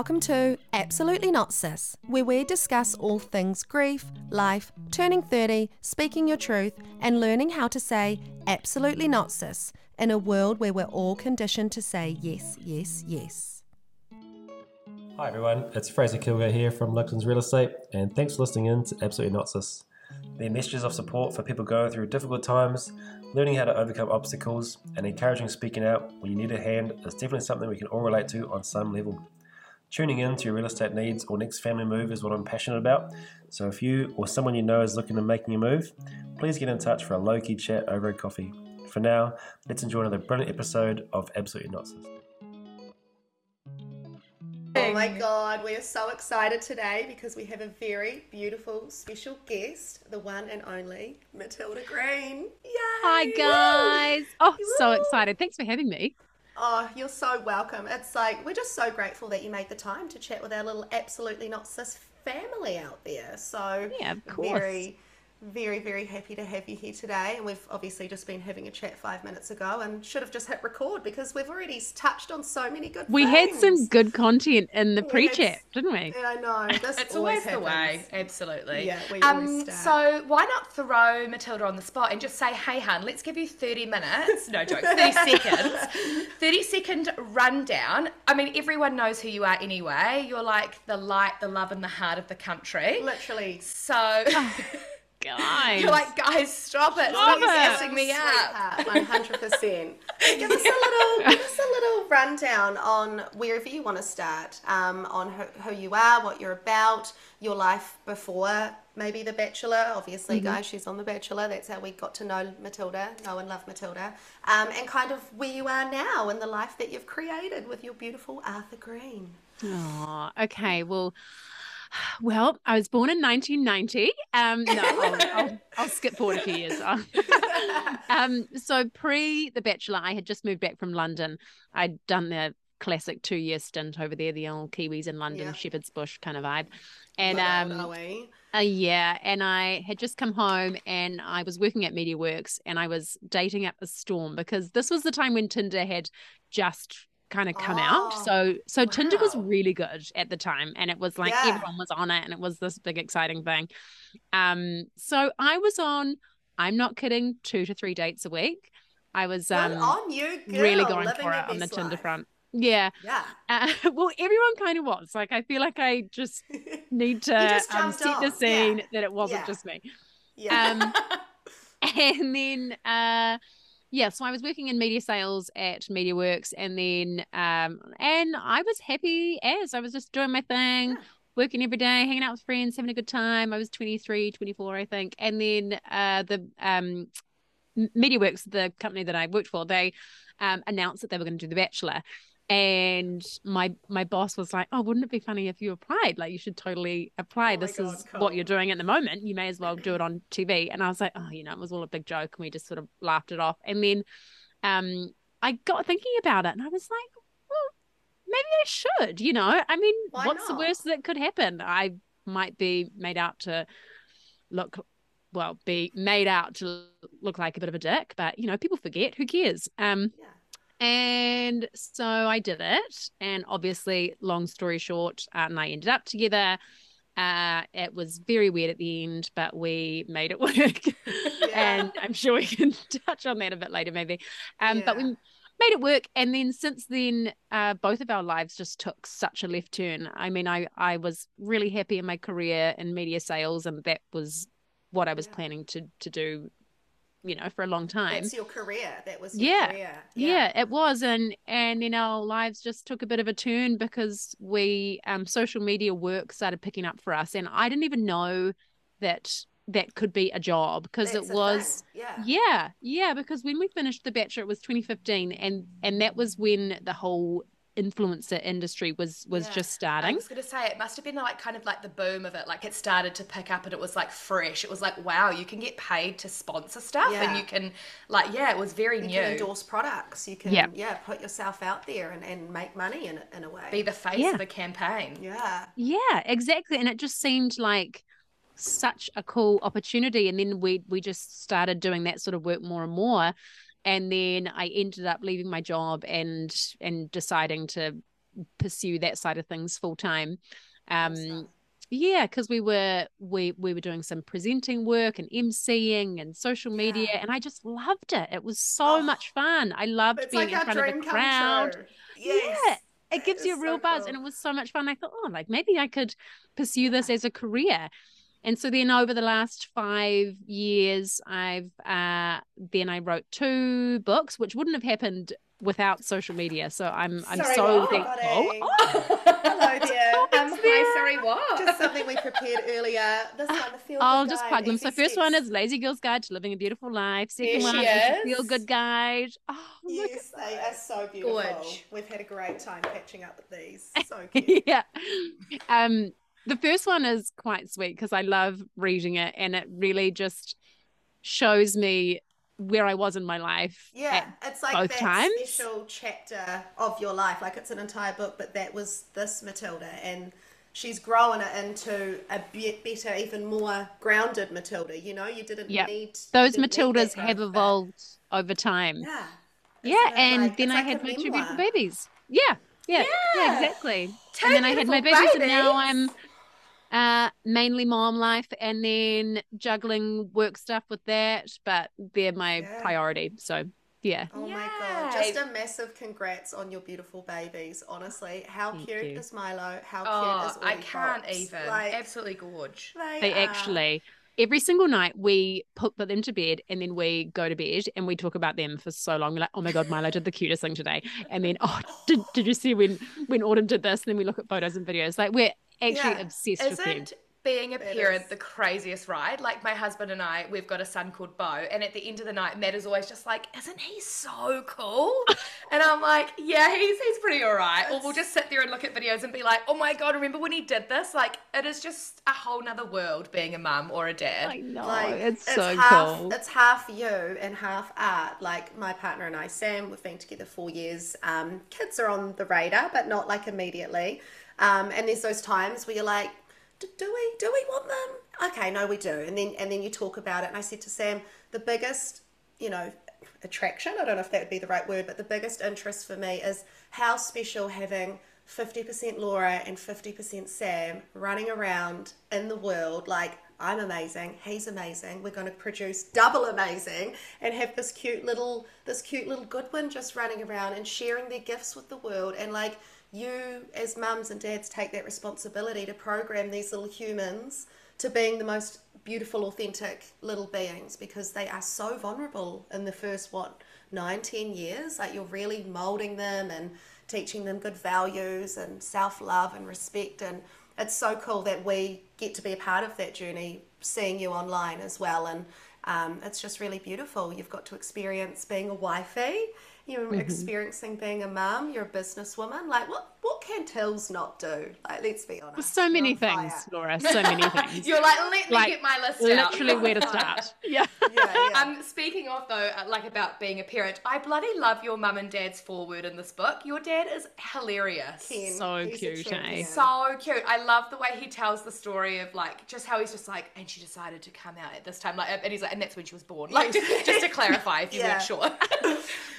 Welcome to Absolutely Not Sis, where we discuss all things grief, life, turning 30, speaking your truth, and learning how to say absolutely not sis in a world where we're all conditioned to say yes, yes, yes. Hi everyone, it's Fraser Kilgore here from Luxon's Real Estate, and thanks for listening in to Absolutely Not Sis. They're messages of support for people going through difficult times, learning how to overcome obstacles, and encouraging speaking out when you need a hand is definitely something we can all relate to on some level. Tuning in to your real estate needs or next family move is what I'm passionate about. So if you or someone you know is looking to making a move, please get in touch for a low key chat over a coffee. For now, let's enjoy another brilliant episode of Absolutely Not Sis. Oh my god, we are so excited today because we have a very beautiful special guest, the one and only Matilda Green. Yay! Hi guys. Oh, so excited. Thanks for having me. Oh, you're so welcome. It's like we're just so grateful that you made the time to chat with our little absolutely not sis family out there. So Yeah, of course. very very, very happy to have you here today. And we've obviously just been having a chat five minutes ago and should have just hit record because we've already touched on so many good things. We had some good content in the pre-chat, didn't we? Yeah, I know. This It's always the way, absolutely. Yeah, we um, always start. so why not throw Matilda on the spot and just say, "Hey, hun, let's give you thirty minutes. No joke, thirty seconds. Thirty second rundown. I mean, everyone knows who you are anyway. You're like the light, the love, and the heart of the country. Literally. So Guys. you're like, guys, stop it! Stop Stop it. gassing me up. One hundred percent. Give us a little, give us a little rundown on wherever you want to start. Um, on who, who you are, what you're about, your life before maybe The Bachelor. Obviously, Mm-hmm. guys, she's on The Bachelor. That's how we got to know Matilda, know and love Matilda. Um, and kind of where you are now and the life that you've created with your beautiful Arthur Green. Oh, okay. Well, well, I was born in 1990. Um, no, I'll, I'll, I'll skip forward a few years. um, so pre The Bachelor, I had just moved back from London. I'd done the classic two-year stint over there, the old Kiwis in London, Yeah. Shepherd's Bush kind of vibe. And um. Uh, yeah, and I had just come home and I was working at MediaWorks and I was dating up a storm because this was the time when Tinder had just kind of come out. Oh, So so Tinder was really good at the time and it was like Yeah. everyone was on it and it was this big exciting thing. Um so I was on I'm not kidding 2 to 3 dates a week. I was um on you, girl. really going for it on the best Tinder front. Yeah. Yeah. Uh, well, everyone kind of was. Like I feel like I just need to just um, set the scene yeah. that it wasn't Yeah. just me. yeah. Um, and then uh yeah so i was working in media sales at mediaworks and then um and i was happy as i was just doing my thing Yeah. working every day hanging out with friends having a good time. I was 23 24 i think. And then uh the um mediaworks the company that i worked for they um announced that they were going to do the bachelor and my my boss was like oh wouldn't it be funny if you applied? Like you should totally apply. Oh this God, is cool. what you're doing at the moment. You may as well do it on tv and i was like oh you know it was all a big joke. And we just sort of laughed it off. And then um i got thinking about it and i was like well maybe i should you know? I mean Why what's the worst that could happen? I might be made out to look well be made out to look like a bit of a dick but you know people forget. Who cares? Um Yeah. And so I did it. And obviously, long story short, uh, and I ended up together. Uh, it was very weird at the end, but we made it work. and I'm sure we can touch on that a bit later, maybe. Um, But we made it work. And then since then, uh, both of our lives just took such a left turn. I mean, I, I was really happy in my career in media sales, and that was what I was Yeah. planning to, to do, you know, for a long time That's your career. That was your Yeah. career. yeah. it was and and then our lives just took a bit of a turn because we um social media work started picking up for us and i didn't even know that that could be a job because it was. Yeah. yeah yeah because when we finished the bachelor it was 2015 and and that was when the whole influencer industry was was Yeah. just starting. I was going to say it must have been like kind of like the boom of it. Like it started to pick up and it was like fresh. It was like wow, you can get paid to sponsor stuff Yeah. and you can like yeah, it was very You new. can endorse products. You can Yeah. yeah, put yourself out there and, and make money in a- in a way. Be the face Yeah. of a campaign. yeah. Yeah, exactly. And it just seemed like such a cool opportunity. And then we we just started doing that sort of work more and more. And then I ended up leaving my job and and deciding to pursue that side of things full time. Um, yeah, because we were we we were doing some presenting work and emceeing and social media, Yeah. and I just loved it. It was so Oh, much fun. I loved being like in front of a crowd. true. Yeah, it gives you a real so buzz, cool. and it was so much fun. I thought, oh, like maybe I could pursue this as a career. And so then over the last five years, I've uh, then I wrote two books, which wouldn't have happened without social media. So I'm I'm Sorry, so what? thankful. Oh, Hello there. Um, hi, sorry, what? Just something we prepared earlier. This one, the feel I'll Good just Guide, plug them. So first one is Lazy Girl's Guide to Living a Beautiful Life. Second There one she is is. Feel Good Guide. Oh, look Yes, they are so beautiful. Gorge. We've had a great time catching up with these. So cute. yeah. Um, the first one is quite sweet because I love reading it and it really just shows me where I was in my life. Yeah, it's like both that times. special chapter of your life. Like it's an entire book, but that was this Matilda, and she's growing it into a bit better, even more grounded Matilda. You know, you didn't Yep. need Those didn't Matildas that have growth, but- evolved over time. Yeah, Yeah, and like- then it's I like had my two beautiful babies. Yeah, yeah, yeah, Yeah. exactly. Two and then I had my beautiful babies, and now. I'm uh mainly mom life and then juggling work stuff with that, but they're my Yeah. priority. So yeah. Oh my god! Just a massive congrats on your beautiful babies. Honestly, how Thank cute you. is Milo? How Oh, cute is I can't Fox? even. Like, Absolutely gorge. they, They are- actually every single night we put put them to bed and then we go to bed and we talk about them for so long. We're like, oh my god, Milo did the cutest thing today. And then, oh, did, did you see when when Autumn did this? And then we look at photos and videos. Like we're actually Yeah. obsessed with them. Isn't being a It parent is. the craziest ride? Like my husband and I, we've got a son called Bo, and at the end of the night, Matt is always just like, "Isn't he so cool?" and I'm like, "Yeah, he's he's pretty alright." Or we'll just sit there and look at videos and be like, "Oh my god, remember when he did this?" Like it is just a whole nother world being a mum or a dad. I know. Like it's, so half, cool. It's half you and half art. Like my partner and I, Sam, we've been together four years. Um, kids are on the radar, but not like immediately. Um, and there's those times where you're like, "D- do we do we want them? Okay, no, we do. And then and then you talk about it. And I said to Sam, the biggest, you know, attraction. I don't know if that would be the right word, but the biggest interest for me is how special having 50% Laura and 50% Sam running around in the world like I'm amazing, he's amazing. We're going to produce double amazing and have this cute little this cute little Goodwin just running around and sharing their gifts with the world and like you as mums and dads take that responsibility to program these little humans to being the most beautiful authentic little beings because they are so vulnerable in the first what nine ten years? Like you're really molding them and teaching them good values and self-love and respect and it's so cool that we get to be a part of that journey seeing you online as well and um, it's just really beautiful. You've got to experience being a wifey you're Mm-hmm. experiencing being a mum you're a businesswoman like what what can tills not do like let's be honest so You're many things, fire. Laura. So many things. You're like, let me Like, get my list out. Literally, out. where to start? Yeah. yeah, yeah. Um, speaking of though, uh, like about being a parent, I bloody love your mum and dad's forward in this book. Your dad is hilarious. Ken, So he's cute, eh? So cute. I love the way he tells the story of like just how he's just like, and she decided to come out at this time, like, and he's like, and that's when she was born. Like, just, just to clarify, if you Yeah. weren't sure.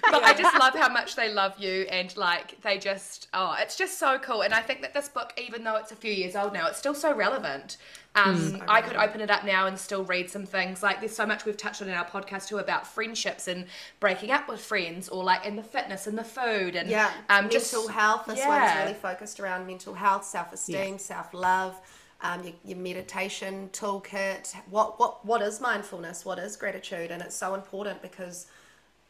But I just love how much they love you, and like they just, oh, it's just so cool. And I think that this book, even though it's a few years old now, it's still so relevant. Um, I could open it up now and still read some things. Like there's so much we've touched on in our podcast too about friendships and breaking up with friends, or like in the fitness and the food and Yeah, um, mental just health. This yeah. one's really focused around mental health, self-esteem, self-love, um, your, your meditation toolkit. What what what is mindfulness? What is gratitude? And it's so important because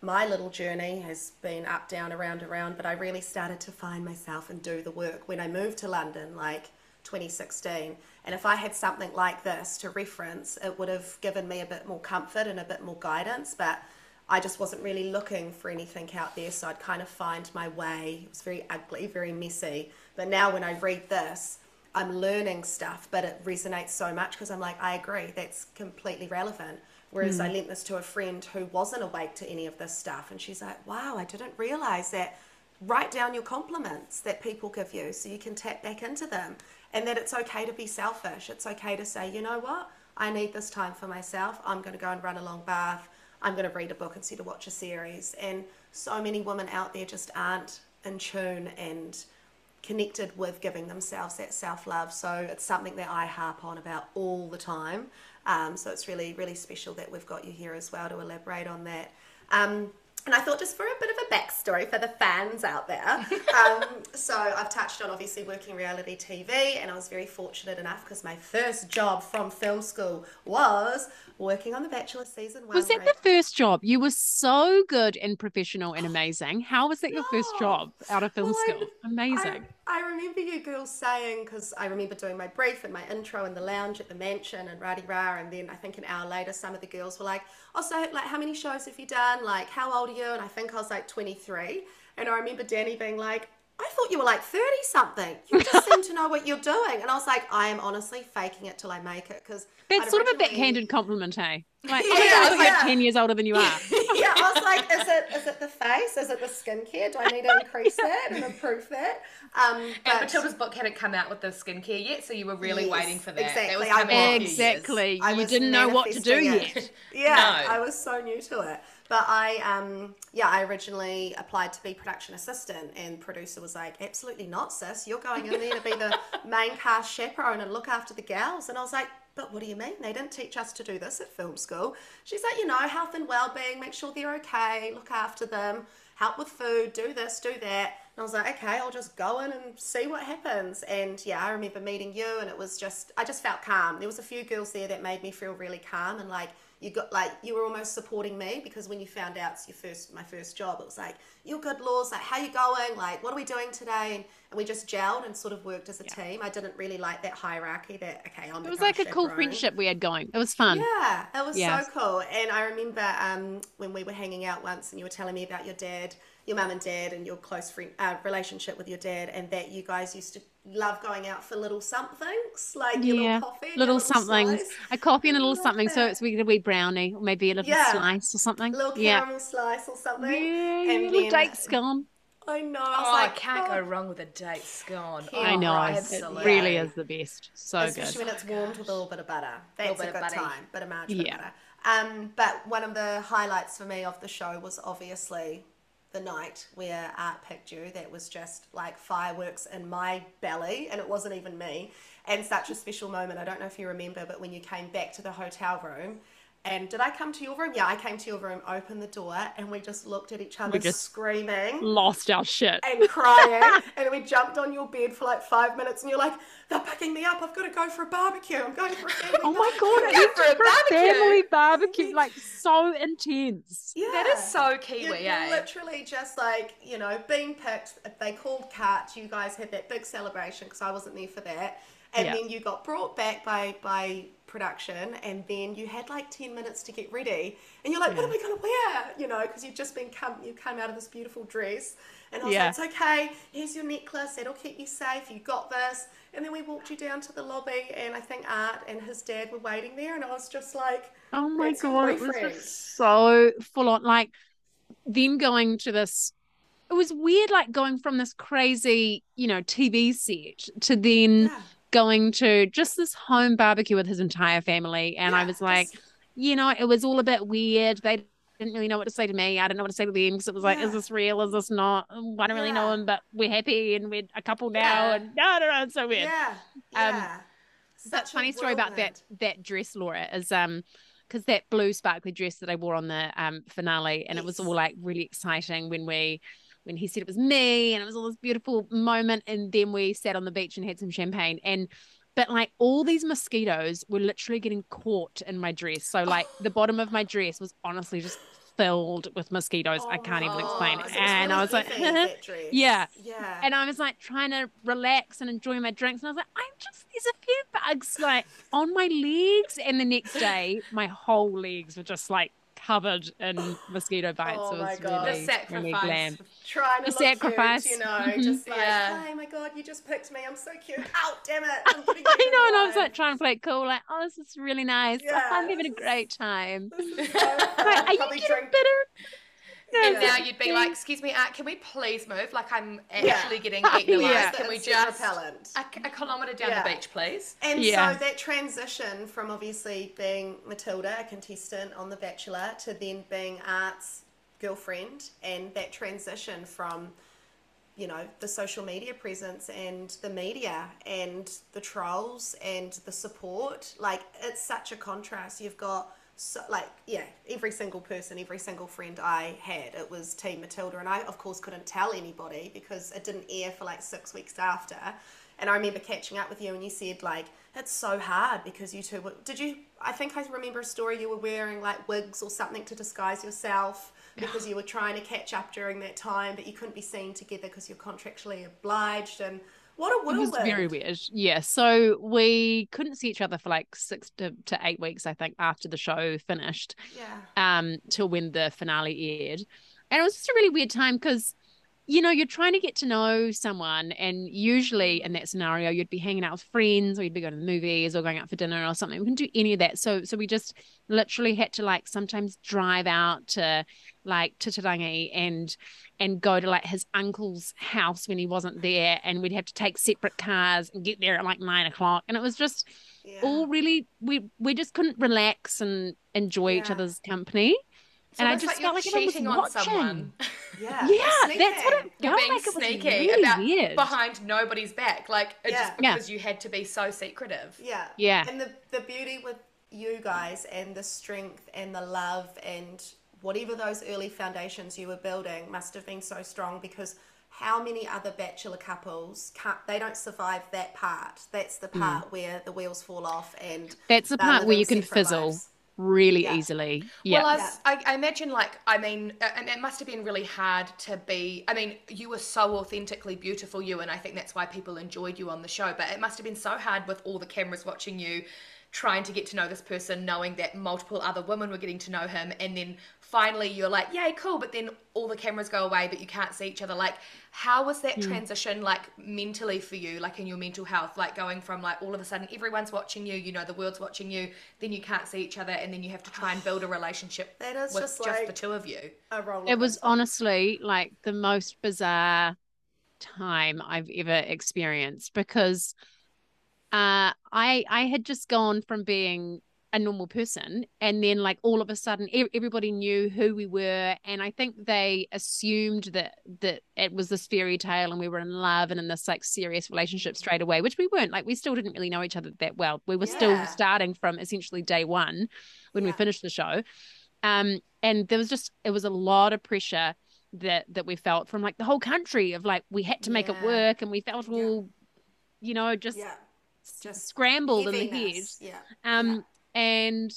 my little journey has been up, down, around, around. But I really started to find myself and do the work when I moved to London, like 2016. And if I had something like this to reference, it would have given me a bit more comfort and a bit more guidance. But I just wasn't really looking for anything out there, so I'd kind of find my way. It was very ugly, very messy. But now when I read this, I'm learning stuff, but it resonates so much because I'm like, I agree, that's completely relevant. Whereas hmm. I lent this to a friend who wasn't awake to any of this stuff, and she's like, wow, I didn't realize that. Write down your compliments that people give you so you can tap back into them, and that it's okay to be selfish. It's okay to say, you know what, I need this time for myself. I'm going to go and run a long bath. I'm going to read a book instead of watch a series. And so many women out there just aren't in tune and connected with giving themselves that self love. So it's something that I harp on about all the time. Um, so it's really, really special that we've got you here as well to elaborate on that. Um, and I thought just for a bit of a backstory for the fans out there. Um, so I've touched on obviously working reality TV, and I was very fortunate enough because my first job from film school was working on The Bachelor season one. Was that right? the first job? You were so good and professional and amazing. How was that your first job out of film well, school? Amazing. I, I remember you girls saying because I remember doing my brief and my intro in the lounge at the mansion and rah rah, and then I think an hour later, some of the girls were like, "Oh, so like, how many shows have you done? Like, how old are you?" And I think I was like 23, and I remember Danny being like. I thought you were like 30 something. You just seem to know what you're doing. And I was like, I am honestly faking it till I make it because That's sort of a backhanded compliment, hey? Like, Yeah, oh my God, I look like yeah. 10 years older than you are. yeah, I was like, is it is it the face? Is it the skincare? Do I need to increase that and improve that? Um, And but- Matilda's book hadn't come out with the skincare yet, so you were really Yes, waiting for that. exactly. That was I coming in a few was. Exactly. I You was didn't know what to do manifesting yet. Yeah, No. I was so new to it. But I, um, yeah, I originally applied to be production assistant, and producer was like, "Absolutely not, sis. You're going in there to be the main cast chaperone and look after the gals." And I was like, "But what do you mean? They didn't teach us to do this at film school." She's like, "You know, health and well-being, make sure they're okay, look after them, help with food, do this, do that." And I was like, "Okay, I'll just go in and see what happens." And yeah, I remember meeting you, and it was just, I just felt calm. There was a few girls there that made me feel really calm and like you got like you were almost supporting me because when you found out it's your first my first job it was like you're good laws like how you going like what are we doing today and, we just gelled and sort of worked as a team i didn't really like that hierarchy that okay i'm It was like a cool friendship we had going. It was fun. yeah it was Yeah. so cool and i remember um, when we were hanging out once and you were telling me about your dad your mum and dad and your close friend uh, relationship with your dad and that you guys used to love going out for little somethings like your Yeah, little coffee and your little somethings, slice. a coffee and a little Love something. So it's we get a wee brownie or maybe a little Yeah. slice or something. a little yeah, caramel slice or something yeah, and little then date scone. I know. I was Oh, like, I can't oh, go wrong with a date scone. Can't I Oh, know right, it really is the best. So Especially good. when it's warmed with a little bit of butter. That's bit a of good butty. time. Bit of margarine Yeah. butter. Um, but one of the highlights for me of the show was obviously the night where Art picked you. That was just like fireworks in my belly, and it wasn't even me. And such a special moment. I don't know if you remember, but when you came back to the hotel room. And did I come to your room? Yeah, I came to your room, opened the door, and we just looked at each other just- screaming. Lost our shit. and crying. and we jumped on your bed for like five minutes, and you're like, "They're picking me up. I've got to go for a barbecue. I'm going for a family Oh my barbecue." god, it for was a barbecue. family barbecue, like so intense. Yeah. That is so You're, Kiwi, you're eh? literally just like you know being picked. They called cut. You guys had that big celebration because I wasn't there for that, and Yeah. then you got brought back by by production, and then you had like ten minutes to get ready, and you're like, "What Yeah. am I gonna wear?" You know, because you've just been come you come out of this beautiful dress, and I was Yeah. like, "It's okay. Here's your necklace. It'll keep you safe. You got this." And then we walked you down to the lobby, and I think Art and his dad were waiting there, and I was just like, Oh my god, it was just so full on. Like then going to this, it was weird. Like going from this crazy, you know, TV set to then "Yeah." Going to just this home barbecue with his entire family, and I was like, you know, it was all a bit weird. They didn't really know what to say to me. I didn't know what to say to them because it was like, Yeah. is this real? Is this not? I don't really know Yeah. him, but we're happy and we're a couple now. Yeah. And no, no, no, it's so weird. Yeah, Um, yeah. Such a funny story about that that dress, Laura, is um because that blue sparkly dress that I wore on the um finale, and it was all like really exciting when we when he said it was me, and it was all this beautiful moment, and then we sat on the beach and had some champagne, and but like all these mosquitoes were literally getting caught in my dress, so like the bottom of my dress was honestly just filled with mosquitoes. I can't even explain Oh, so and I was like. heavy, that dress. Yeah. yeah. And I was like trying to relax and enjoy my drinks. And I was like, I'm just, there's a few bugs like on my legs. And the next day, my whole legs were just like covered in mosquito bites. Oh it my was God. really, The really sacrifice. glam. trying to The look sacrifice. cute, you know, Mhm. just like, Yeah. oh my god, you just picked me. I'm so cute. Ow, damn it. I'm getting I know. And I was like trying to play it cool, like, oh, this is really nice. Yeah, I'm having a great time. This is so Like, are you getting drink- bitter? No, And now you'd be like, excuse me, Art, can we please move? Like I'm Yeah. actually getting eaten alive. Yeah. Can we Insect just repellent. a, a kilometre down Yeah. the beach, please? And Yeah. so that transition from obviously being Matilda, a contestant on The Bachelor, to then being Art's girlfriend, and that transition from, you know the social media presence and the media and the trolls and the support like it's such a contrast you've got so like yeah every single person every single friend i had it was team matilda and i of course couldn't tell anybody because it didn't air for like six weeks after and i remember catching up with you and you said like it's so hard because you two were, did you i think i remember a story you were wearing like wigs or something to disguise yourself because you were trying to catch up during that time, but you couldn't be seen together because you're contractually obliged. And what a whirlwind! It was very weird. Yeah, so we couldn't see each other for like six to, to eight weeks, I think, after the show finished. Yeah. Um, till when the finale aired, and it was just a really weird time because you know, you're trying to get to know someone, and usually in that scenario, you'd be hanging out with friends, or you'd be going to the movies, or going out for dinner, or something. We couldn't do any of that, so so we just literally had to like sometimes drive out to like Titirangi and and go to like his uncle's house when he wasn't there, and we'd have to take separate cars and get there at like nine o'clock, and it was just Yeah. all really we we just couldn't relax and enjoy each other's company. It's and I just like felt like you're everyone was cheating on watching. someone. Yeah. Yeah, that's what Sneaky. it You're felt being like. It was sneaky really about weird. behind nobody's back, like it Yeah. just Yeah. because you had to be so secretive. Yeah. Yeah. And the, the beauty with you guys and the strength and the love and whatever those early foundations you were building must have been so strong because how many other bachelor couples can't they don't survive that part that's the part where the wheels fall off and Mm. That's the part where you can fizzle lives. really Yeah. easily. Yeah. Well, I, was, I, I imagine, like, I mean, uh, and it must have been really hard to be. I mean, you were so authentically beautiful, you, and I think that's why people enjoyed you on the show. But it must have been so hard with all the cameras watching you, trying to get to know this person, knowing that multiple other women were getting to know him, and then finally you're like, yay, cool, but then all the cameras go away, but you can't see each other. Like, how was that transition, like, mentally for you, like, in your mental health? Like, going from, like, all of a sudden everyone's watching you, you know, the world's watching you, then you can't see each other, and then you have to try and build a relationship That is with just just, like- the two of you. a it was honestly like the most bizarre time I've ever experienced because uh I I had just gone from being a normal person and then like all of a sudden ev- everybody knew who we were and I think they assumed that that it was this fairy tale and we were in love and in this like serious relationship straight away which we weren't. Like we still didn't really know each other that well. We were still starting from essentially day 1 when we finished the show. Um and there was just it was a lot of pressure that that we felt from like the whole country of like we had to make it work and we felt Yeah. all you know just yeah. Just scrambled in the head. yeah. Um and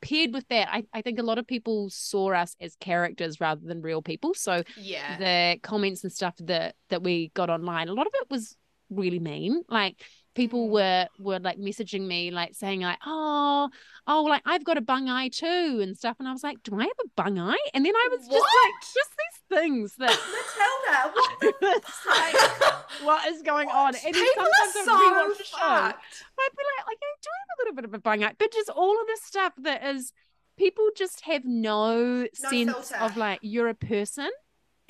paired with that I, I think a lot of people saw us as characters rather than real people so Yeah. the comments and stuff that that we got online a lot of it was really mean like people were were like messaging me like saying like oh oh like i've got a bung eye too and stuff and i was like do i have a bung eye? And then i was just like just these things that matilda what the what is going on? And then People sometimes are I so rewatch the show. I'd be like, like I do have a little bit of a bung eye, but just all of this stuff that is people just have no, sense filter. of like you're a person.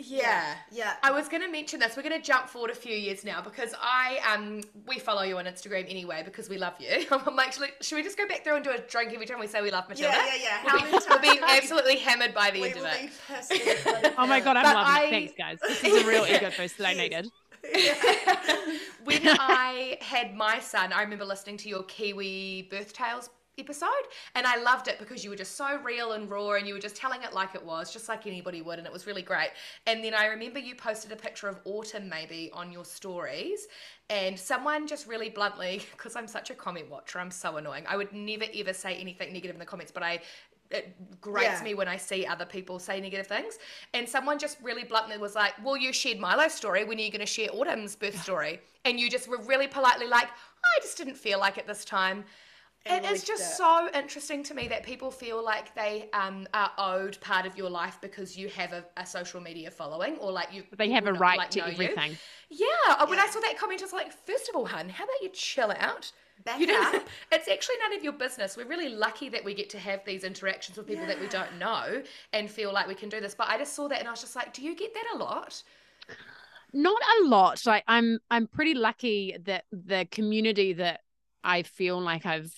Yeah. yeah I was going to mention this. We're going to jump forward a few years now because I um we follow you on Instagram anyway because we love you. I'm like, should we just go back through and do a drink every time we say we love Matilda? yeah yeah yeah how We'll many be, we'll be do we- absolutely hammered by the we end of will it. be pissed at bloody Oh my god, I'm But loving I- it. Thanks, guys. This is a real ego boost that I needed. when I had my son, I remember listening to your Kiwi Birth Tales episode and I loved it because you were just so real and raw and you were just telling it like it was, just like anybody would, and it was really great. And then I remember you posted a picture of autumn maybe on your stories and someone just really bluntly, because I'm such a comment watcher, I'm so annoying. I would never ever say anything negative in the comments, but I it grates Yeah. me when I see other people say negative things. And someone just really bluntly was like, Well, you shared Milo's story. When are you going to share Autumn's birth story? And you just were really politely like, I just didn't feel like it this time. And it is just it. so interesting to me that people feel like they um, are owed part of your life because you have a, a social media following or like you. They have a people right like, to know you. everything. Yeah. uh, When I saw that comment, I was like, first of all, hun, how about you chill out? Back you don't, up. it's actually none of your business. We're really lucky that we get to have these interactions with people that we don't know and feel like we can do this. But I just saw that and I was just like, do you get that a lot? Not a lot. Like I'm I'm pretty lucky that the community that I feel like I've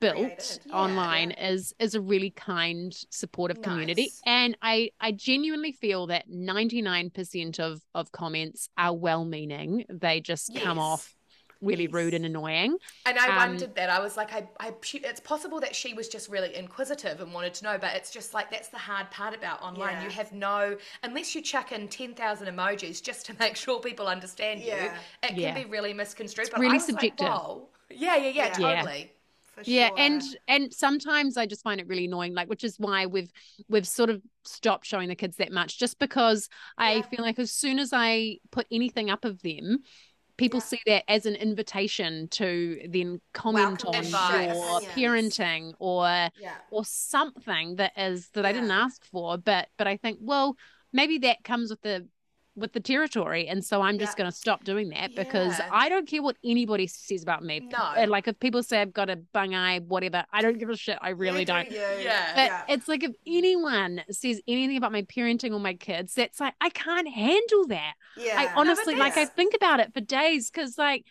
built. Yeah, online yeah. is is a really kind supportive community Nice. and i i genuinely feel that 99% of of comments are well meaning they just come off really rude and annoying And I Um, wondered that. I was like, I, I she, it's possible that she was just really inquisitive and wanted to know, but it's just like that's the hard part about online. Yeah. You have no, unless you chuck in ten thousand emojis just to make sure people understand you, Yeah. it can be really misconstrued. It's but really I was subjective. Like, Whoa. Yeah, yeah, yeah, Yeah. Yeah. totally. For yeah sure. and and sometimes i just find it really annoying like which is why we've we've sort of stopped showing the kids that much just because i feel like as soon as i put anything up of them people Yeah. see that as an invitation to then comment Welcome on advice. your Opinions. parenting or yeah. or something that is that i didn't ask for but but i think well maybe that comes with the with the territory and so i'm just Yeah. going to stop doing that because Yeah. i don't care what anybody says about me No. Uh, like if people say i've got a bung eye whatever i don't give a shit i really You do don't you. Yeah. but yeah. it's like if anyone says anything about my parenting or my kids that's like i can't handle that yeah. i honestly like i think about it for days because like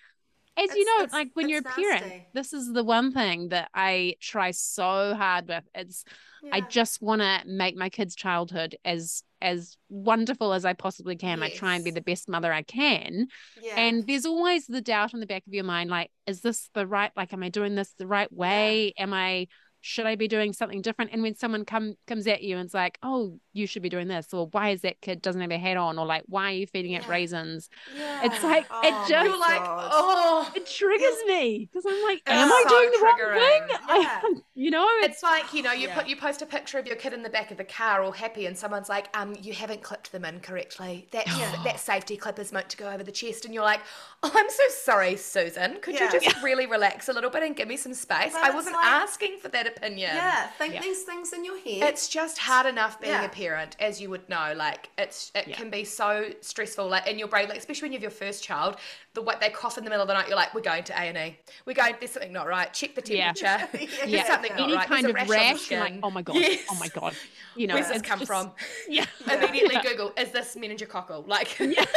as you know like when you're a parent nasty. this is the one thing that i try so hard with it's I just want to make my kids' childhood as as wonderful as I possibly can. I try and be the best mother I can. yeah. And there's always the doubt in the back of your mind, like, is this the right? Like, am I doing this the right way? Am I? Should I be doing something different? And when someone come comes at you and it's like, oh, you should be doing this, or why is that kid doesn't have a hat on, or like, why are you feeding it Yeah. raisins? yeah. it's like- it Oh my just- You're like, oh. It triggers me because I'm like, am I so doing the right triggering. thing? I, you know, it's, It's like you know, you put you post a picture of your kid in the back of the car, all happy, and someone's like, "Um, you haven't clipped them in correctly. That that safety clip is meant to go over the chest," and you're like, "Oh, I'm so sorry, Susan. Could you just really relax a little bit and give me some space? But I wasn't like- asking for that opinion." Yeah. Think these things in your head. It's just hard enough being a parent, as you would know. Like it's it Yeah. can be so stressful, like in your brain, like especially when you have your first child. The way they cough in the middle of the night, you're like, "We're going to A and E. We're going. There's something not right. Check the temperature. Yeah. There's yeah, something not any right. kind of rash, rash, you're like, oh my god, oh Yes. oh my god, you know, Where's this it's come just- from? Yeah. Immediately Google, is this meningococcal? Like, you just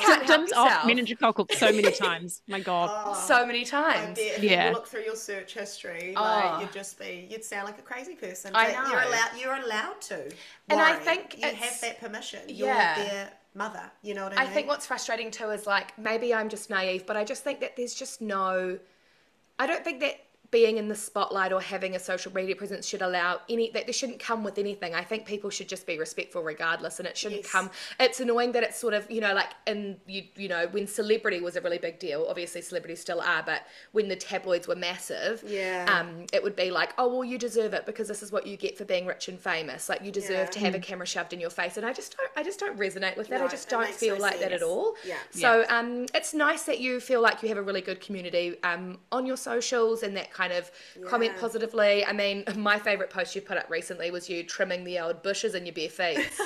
can't help Symptoms of meningococcal so many times. My God. Oh, so many I times. bet Yeah. you look through your search history, Oh. like you'd just be, you'd sound like a crazy person. I but You're allowed. You're allowed to. And I think you have that permission. You're Yeah. their mother. You know what I I mean? think what's frustrating too is like maybe I'm just naive, but I just think that there's just no. I don't think that being in the spotlight or having a social media presence should allow any that this shouldn't come with anything. I think people should just be respectful regardless, and it shouldn't Yes. come. It's annoying that it's sort of you know like in you you know when celebrity was a really big deal. Obviously, celebrities still are, but when the tabloids were massive, Yeah. um, it would be like, oh well, you deserve it because this is what you get for being rich and famous. Like you deserve Yeah. to have a camera shoved in your face, and I just don't. I just don't resonate with that. No, I just don't feel no like that at all. Yeah. So um, it's nice that you feel like you have a really good community um, on your socials and that kind of comment positively. I mean, my favorite post you put up recently was you trimming the old bushes in your bare feet.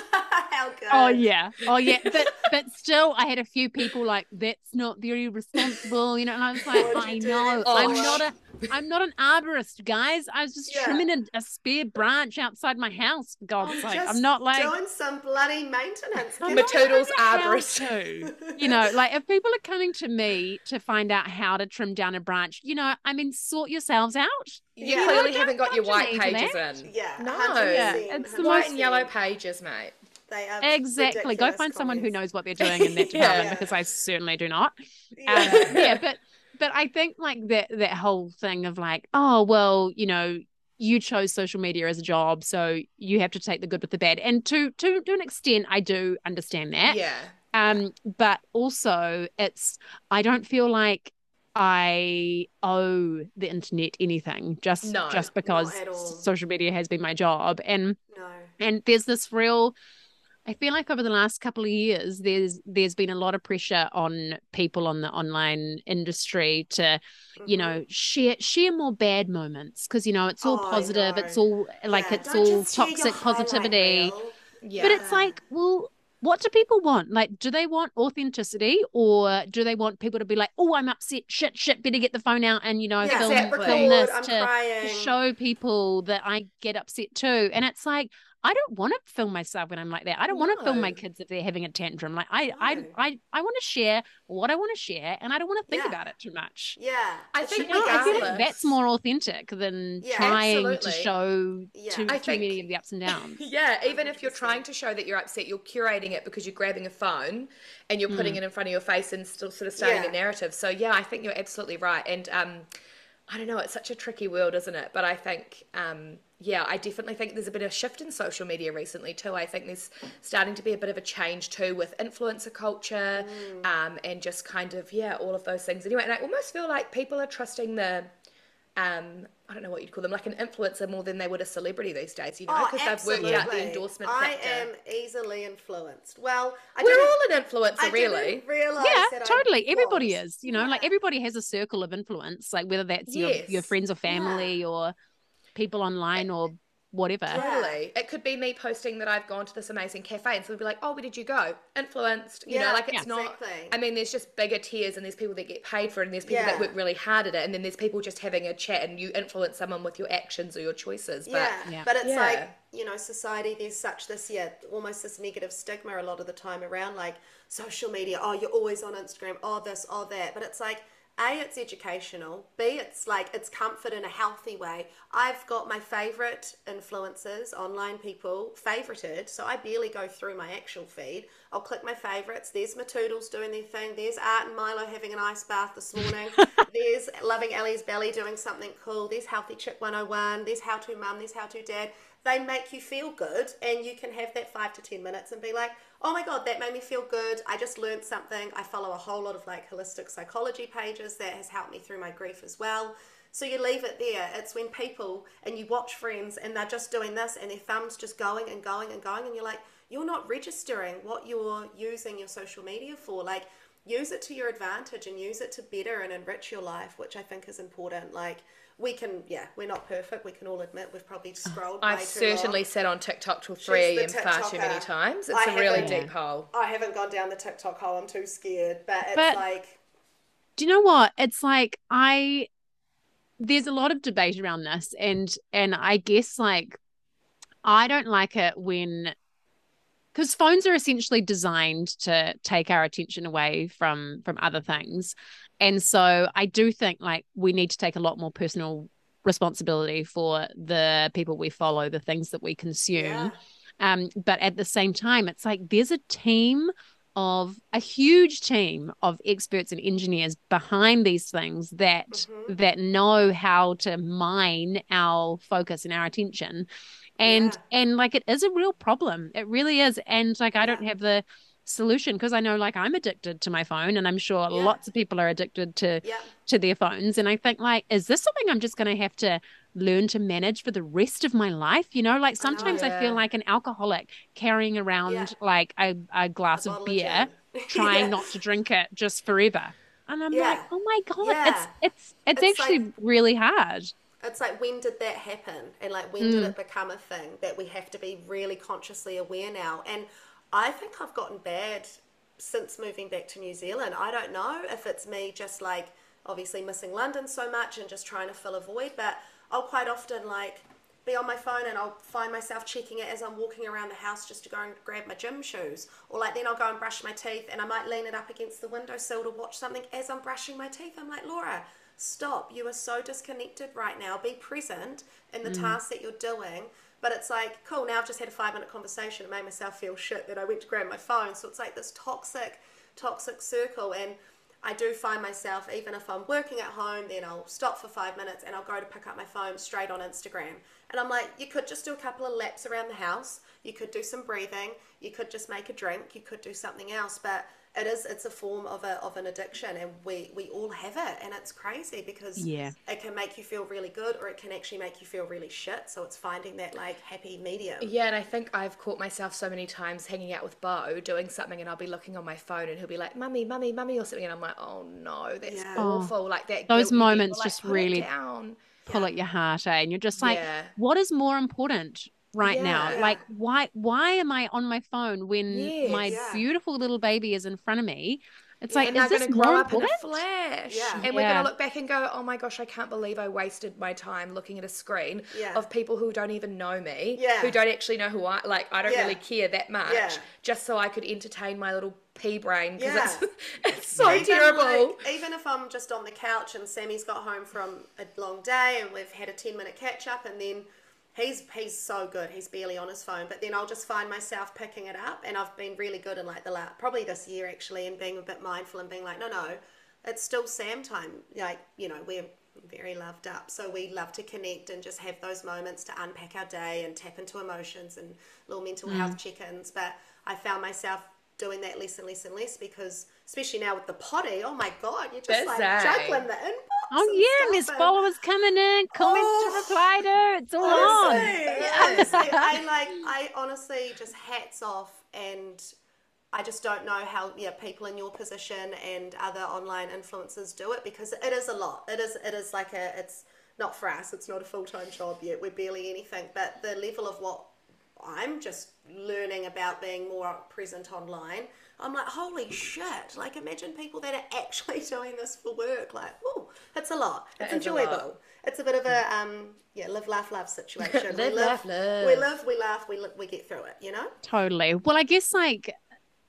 Oh yeah, oh yeah, but but still, I had a few people like that's not very responsible, you know. And I was like, I know, oh, I'm sh- not a, I'm not an arborist, guys. I was just Yeah. trimming a, a spare branch outside my house. For God's I'm sake, I'm not like doing some bloody maintenance. I'm Get not Matoodle's with it. how arborist. to. You know, like if people are coming to me to find out how to trim down a branch, you know, I mean, sort yourselves out. You clearly haven't got your white pages that. in. Yeah, No. Yeah, it's the White most- and yellow pages, mate. They are Exactly. Go ridiculous find someone who knows what they're doing in that Yeah. department because I certainly do not. Um, Yeah. yeah, but but I think like that that whole thing of like, oh well, you know, you chose social media as a job, so you have to take the good with the bad. And to to to an extent, I do understand that. Yeah. Um, but also it's I don't feel like I owe the internet anything just No, just because social media has been my job. And No. and there's this real I feel like over the last couple of years there's there's been a lot of pressure on people on the online industry to you Mhm. know share share more bad moments because you know it's all Oh, positive it's all like Yeah, it's all just share your toxic positivity. Yeah. but it's like well what do people want like do they want authenticity or do they want people to be like oh i'm upset shit shit better get the phone out and you know Yeah, film, film this I'm to, crying. show people that I get upset too. And it's like, I don't want to film myself when I'm like that. I don't want to film my kids if they're having a tantrum. Like I, I, No. I, I want to share what I want to share, and I don't want to think Yeah. about it too much. Yeah. I It think should You know, be I feel like that's more authentic than Yeah, trying to show Yeah. too, I too many of the ups and downs. Yeah, even if you're trying to show that you're upset, you're curating it because you're grabbing a phone and you're putting it in front of your face and still sort of starting Yeah. a narrative. So yeah, I think you're absolutely right. And um, I don't know, it's such a tricky world, isn't it? But I think um, yeah, I definitely think there's a bit of shift in social media recently too. I think there's starting to be a bit of a change too with influencer culture um, and just kind of yeah, all of those things. Anyway, and I almost feel like people are trusting the um, I don't know what you'd call them, like an influencer more than they would a celebrity these days, you know, Oh, because they've worked out the endorsement I factor. am easily influenced. Well, I We're all an influencer, I really. didn't realize yeah, that I totally. Everybody was. is, you know, like everybody has a circle of influence, like whether that's your your friends or family or people online or whatever. Totally. It could be me posting that I've gone to this amazing cafe and so we'd be like, oh, where did you go? Influenced. You Yeah, know, like it's Yeah. not. exactly. I mean, there's just bigger tiers and there's people that get paid for it and there's people that work really hard at it and then there's people just having a chat and you influence someone with your actions or your choices. But yeah. Yeah. but it's Yeah. like you know, society. There's such this, yeah, almost this negative stigma a lot of the time around like social media. Oh, you're always on Instagram. Oh, this, oh, that. But it's like, a, it's educational. B, it's like it's comfort in a healthy way. I've got my favorite influencers, online people, favorited. So I barely go through my actual feed. I'll click my favorites. There's my Toodles doing their thing. There's Art and Milo having an ice bath this morning. There's Loving Ellie's Belly doing something cool. There's Healthy Chick 101. There's How to Mum. There's How to Dad. They make you feel good, and you can have that five to ten minutes and be like, oh my God, that made me feel good. I just learned something. I follow a whole lot of like holistic psychology pages that has helped me through my grief as well. So you leave it there. It's when people and you watch friends and they're just doing this and their thumbs just going and going and going, and you're like, you're not registering what you're using your social media for. Like, use it to your advantage and use it to better and enrich your life, which I think is important. Like, we can, yeah, we're not perfect. We can all admit we've probably ah, scrolled. I've certainly long. sat on TikTok till three a.m. far too many times. It's I a really deep hole. I haven't gone down the TikTok hole. I'm too scared. But it's But- like, do you know what it's like i there's a lot of debate around this and and i guess like i don't like it when because phones are essentially designed to take our attention away from from other things and so i do think like we need to take a lot more personal responsibility for the people we follow the things that we consume yeah, um, but at the same time, it's like there's a team of a huge team of experts and engineers behind these things that Mhm. that know how to mine our focus and our attention. And and like it is a real problem. It really is. And like I don't have the solution because I know like I'm addicted to my phone and I'm sure Yeah. lots of people are addicted to yeah, to their phones and i think like is this something i'm just going to have to learn to manage for the rest of my life you know like sometimes i, feel yeah. like an alcoholic carrying around like a, a glass A of beer gin. trying not to drink it just forever and i'm like oh my god it's it's it's, It's actually like- really hard It's like when did that happen? And like when Mm. did it become a thing that we have to be really consciously aware now? And I think I've gotten bad since moving back to New Zealand. I don't know if it's me just like obviously missing London so much and just trying to fill a void, but I'll quite often like be on my phone and I'll find myself checking it as I'm walking around the house just to go and grab my gym shoes. Or like then I'll go and brush my teeth and I might lean it up against the windowsill to watch something as I'm brushing my teeth. I'm like, Laura, stop. You are so disconnected right now. Be present in the mm. task that you're doing. But it's like, cool, now I've just had a five minute conversation. It made myself feel shit that I went to grab my phone. So it's like this toxic, toxic circle. And I do find myself, even if I'm working at home, then I'll stop for five minutes and I'll go to pick up my phone straight on Instagram. And I'm like, you could just do a couple of laps around the house. You could do some breathing. You could just make a drink. You could do something else. But it is, it's a form of, a, of an addiction and we, we all have it. And it's crazy because Yeah. it can make you feel really good or it can actually make you feel really shit. So it's finding that like happy medium. Yeah, and I think I've caught myself so many times hanging out with Bo doing something, and I'll be looking on my phone, and he'll be like, "Mummy, mummy, mummy," or something, and I'm like, "Oh no, that's Yeah. Awful!" Like that. those moments like, just "Put really- down. pull at your heart eh? and you're just like Yeah. what is more important right now like why why am i on my phone when Yes. my Yeah. beautiful little baby is in front of me It's like, and is this going to grow more up in a flash. Yeah. And we're going to look back and go, oh my gosh, I can't believe I wasted my time looking at a screen Yeah. of people who don't even know me, Yeah. who don't actually know who I like. I don't Yeah. really care that much, Yeah. just so I could entertain my little pea brain because Yeah. it's, it's so even, terrible. like, even if I'm just on the couch and Sammy's got home from a long day and we've had a 10 minute catch up and then he's he's so good. He's barely on his phone. But then I'll just find myself picking it up. And I've been really good in like the last probably this year actually and being a bit mindful and being like no no it's still Sam time. Like you know we're very loved up. So we love to connect and just have those moments to unpack our day and tap into emotions and little mental health mm. check-ins. But I found myself doing that less and less and less because especially now with the potty oh my god you're just like juggling the inbox Oh yeah, there's followers coming in, comments Oh, to reply to. It's all honestly, on. honestly, I like I honestly just hats off and I just don't know how yeah people in your position and other online influencers do it because it is a lot. It is it is like a it's not for us. It's not a full time job yet. We're barely anything, but the level of what I'm just learning about being more present online. I'm like, holy shit! Like, imagine people that are actually doing this for work. Like, oh, it's a lot. It's It is a enjoyable. lot. It's a bit of a um, yeah, live, laugh, love situation. Live, we laugh, we love. live, we laugh, we we get through it. You know? Totally. Well, I guess like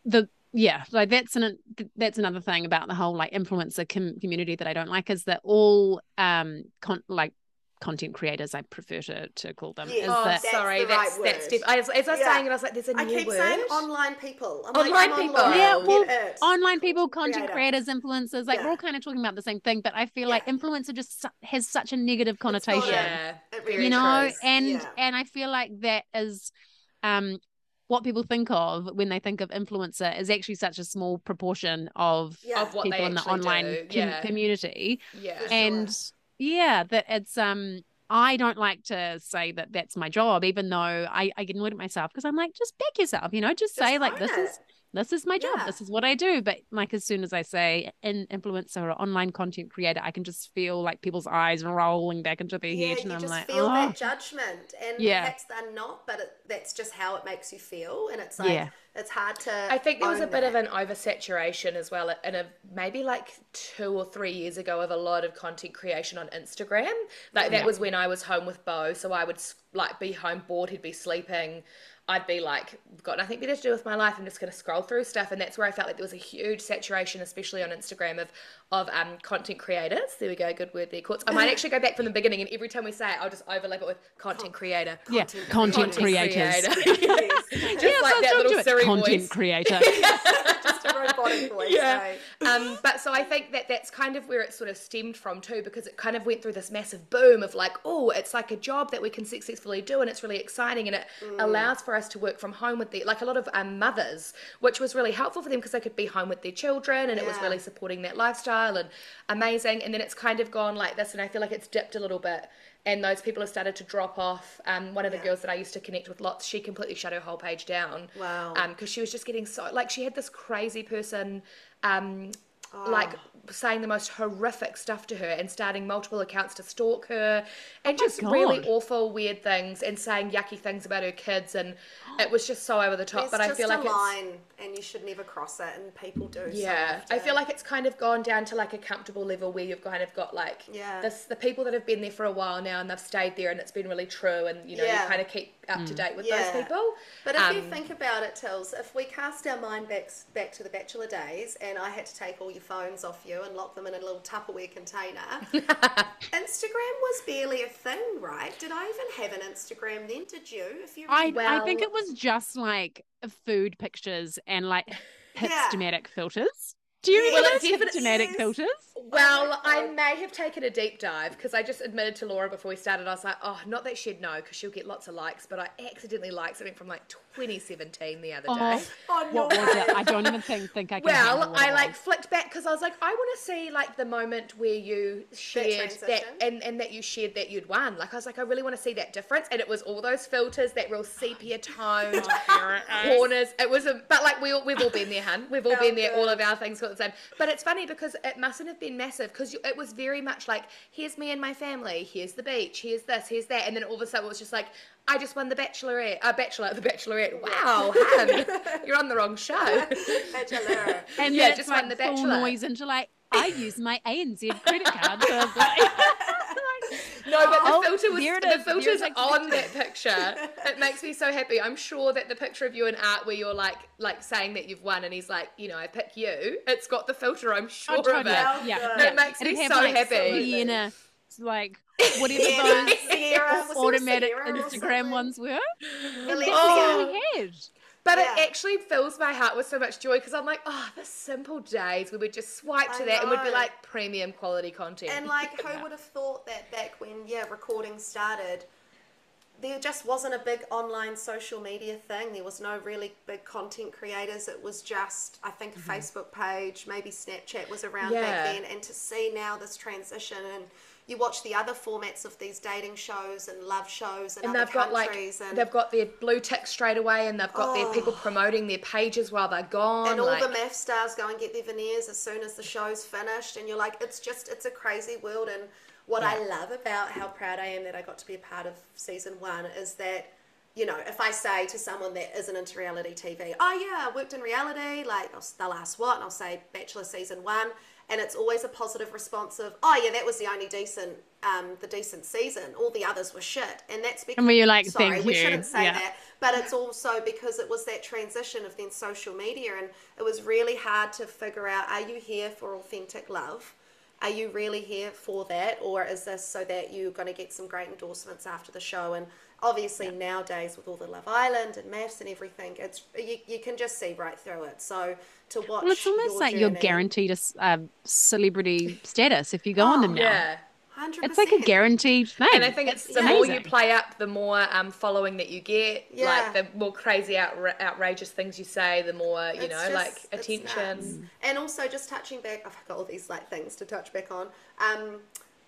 the yeah, like that's an that's another thing about the whole like influencer com- community that I don't like is that all um con- like content creators I prefer to to call them Yes. is Oh, that That's sorry, the that's right that's word. diff- as, as I was Yeah. saying it, I was like, there's a I new keep word. saying online people. I'm Online like, I'm people. Online. Yeah, well, online people, content Creator. creators, influencers, like we're all kind of talking about the same thing, but I feel like influencer just su- has such a negative connotation. Yeah, It very really you know is. and Yeah. and i feel like that is um what people think of when they think of influencer is actually such a small proportion of Yeah. Of what they people in the online com- yeah. community yeah. and sure. Yeah that it's um I don't like to say that that's my job, even though I, I get annoyed at myself because I'm like, just back yourself, you know, just, Just say like this is this is my job, Yeah. this is what I do. But like as soon as I say an influencer or online content creator, I can just feel like people's eyes rolling back into their yeah, head, you and I'm just like, feel oh, that judgment, and Yeah. perhaps they're not, but it, that's just how it makes you feel, and it's like Yeah. it's hard to. I think there was a own bit of that. an oversaturation as well, and a maybe like two or three years ago of a lot of content creation on Instagram. Like that Yeah. was when I was home with Bo, so I would like be home bored, he'd be sleeping. I'd be like, got nothing better to do with my life. I'm just going to scroll through stuff, and that's where I felt like there was a huge saturation, especially on Instagram, of of um, content creators. There we go, good word there, Courts. I might actually go back from the beginning, and every time we say it, I'll just overlap it with content creator. yeah, content, Content creators. creator. Yes. just Yes, like that little. Siri content voice. creator. just a robotic voice. Yeah. eh? um, but so I think that that's kind of where it sort of stemmed from too, because it kind of went through this massive boom of like, oh, it's like a job that we can successfully do, and it's really exciting, and it allows for us to work from home with the like a lot of um, mothers, which was really helpful for them because they could be home with their children, and it was really supporting that lifestyle and amazing. And then it's kind of gone like this, and I feel like it's dipped a little bit. And those people have started to drop off. Um, one of the Yeah. girls that I used to connect with lots, she completely shut her whole page down. Wow. Um, because she was just getting so like she had this crazy person um like Oh. saying the most horrific stuff to her and starting multiple accounts to stalk her and my just really awful weird things and saying yucky things about her kids and it was just so over the top There's but I feel a like it's line, and you should never cross it, and people do. so yeah, I feel like it's kind of gone down to like a comfortable level where you've kind of got like Yeah. this the people that have been there for a while now and they've stayed there and it's been really true and you know Yeah. you kind of keep up to date with Yeah. those people. But if you Um, think about it, Tills, if we cast our mind back back to the bachelor days, and I had to take all your phones off you and lock them in a little Tupperware container, Instagram was barely a thing, right? Did I even have an Instagram then? Did you? If you, I, remember? I think it was just like food pictures and like Yeah. filters. Do you remember well, it those definitely hipstamatic is. filters? Well, my I may have taken a deep dive because I just admitted to Laura before we started. I was like, oh, not that she'd know because she'll get lots of likes, but I accidentally liked something from like 2017 the other Oh, day. On what your was it? I don't even think think I can. Well, I like flicked back because I was like, I want to see like the moment where you shared that, transition. and, and that you shared that you'd won. Like I was like, I really want to see that difference, and it was all those filters, that real sepia toned corners. It was a, but like we all, we've all been there, hun. We've all Oh, been there. All of our things got the same. But it's funny because it mustn't have been massive because it was very much like, here's me and my family, here's the beach, here's this, here's that, and then all of a sudden it was just like, I just won the Bachelorette, uh, Bachelor, the Bachelorette. Wow, hun, you're on the wrong show. Bachelor. And Yeah, then just like won the full Bachelor. noise into like, I use my ANZ credit card. So it's like, No, but the Oh, filter was there the filter's it is. on that picture. It makes me so happy. I'm sure that the picture of you and Art where you're like like saying that you've won and he's like, you know, I pick you. It's got the filter, I'm oh, sure Oh, of it. Oh, yeah, yeah. It makes me It'd have, so like, happy. Sienna, like whatever Sierra, those Sierra, was there a automatic Instagram ones were. Valencia. Oh. We had. But Yeah. it actually fills my heart with so much joy because I'm like, oh, the simple days we would just swipe to I that and we'd be like premium quality content. And like, who would have thought that back when yeah recording started, there just wasn't a big online social media thing. There was no really big content creators. It was just I think a mm-hmm. Facebook page, maybe Snapchat was around Yeah. back then. And to see now this transition and you watch the other formats of these dating shows and love shows and other they've got like countries and they've got their blue tick straight away and they've got their oh. people Oh. promoting their pages while they're gone. and all like, the MAFS stars go and get their veneers as soon as the show's finished and you're like it's just it's a crazy world and what i love about how proud i am that i got to be a part of season one is that you know if i say to someone that isn't into reality tv oh yeah i worked in reality like they'll ask what and i'll say bachelor season one and it's always a positive response of oh yeah that was the only decent um, the decent season. All the others were shit. And that's because And were you like, sorry "Thank we you." shouldn't say Yeah. that. But it's also because it was that transition of then social media and it was really hard to figure out are you here for authentic love? Are you really here for that? Or is this so that you're going to get some great endorsements after the show? And obviously nowadays with all the love island and MAFS and everything it's you, you can just see right through it so to watch Well, it's almost your like you're guaranteed a um, celebrity status if you go on them now. yeah. 100%. It's like a guaranteed thing. And I think it's the Yeah. more you play up, the more um, following that you get. Yeah. Like the more crazy, outra- outrageous things you say, the more you It's know, just- like it's attention. nuts. And also just touching back, I've got all these like things to touch back on. Um,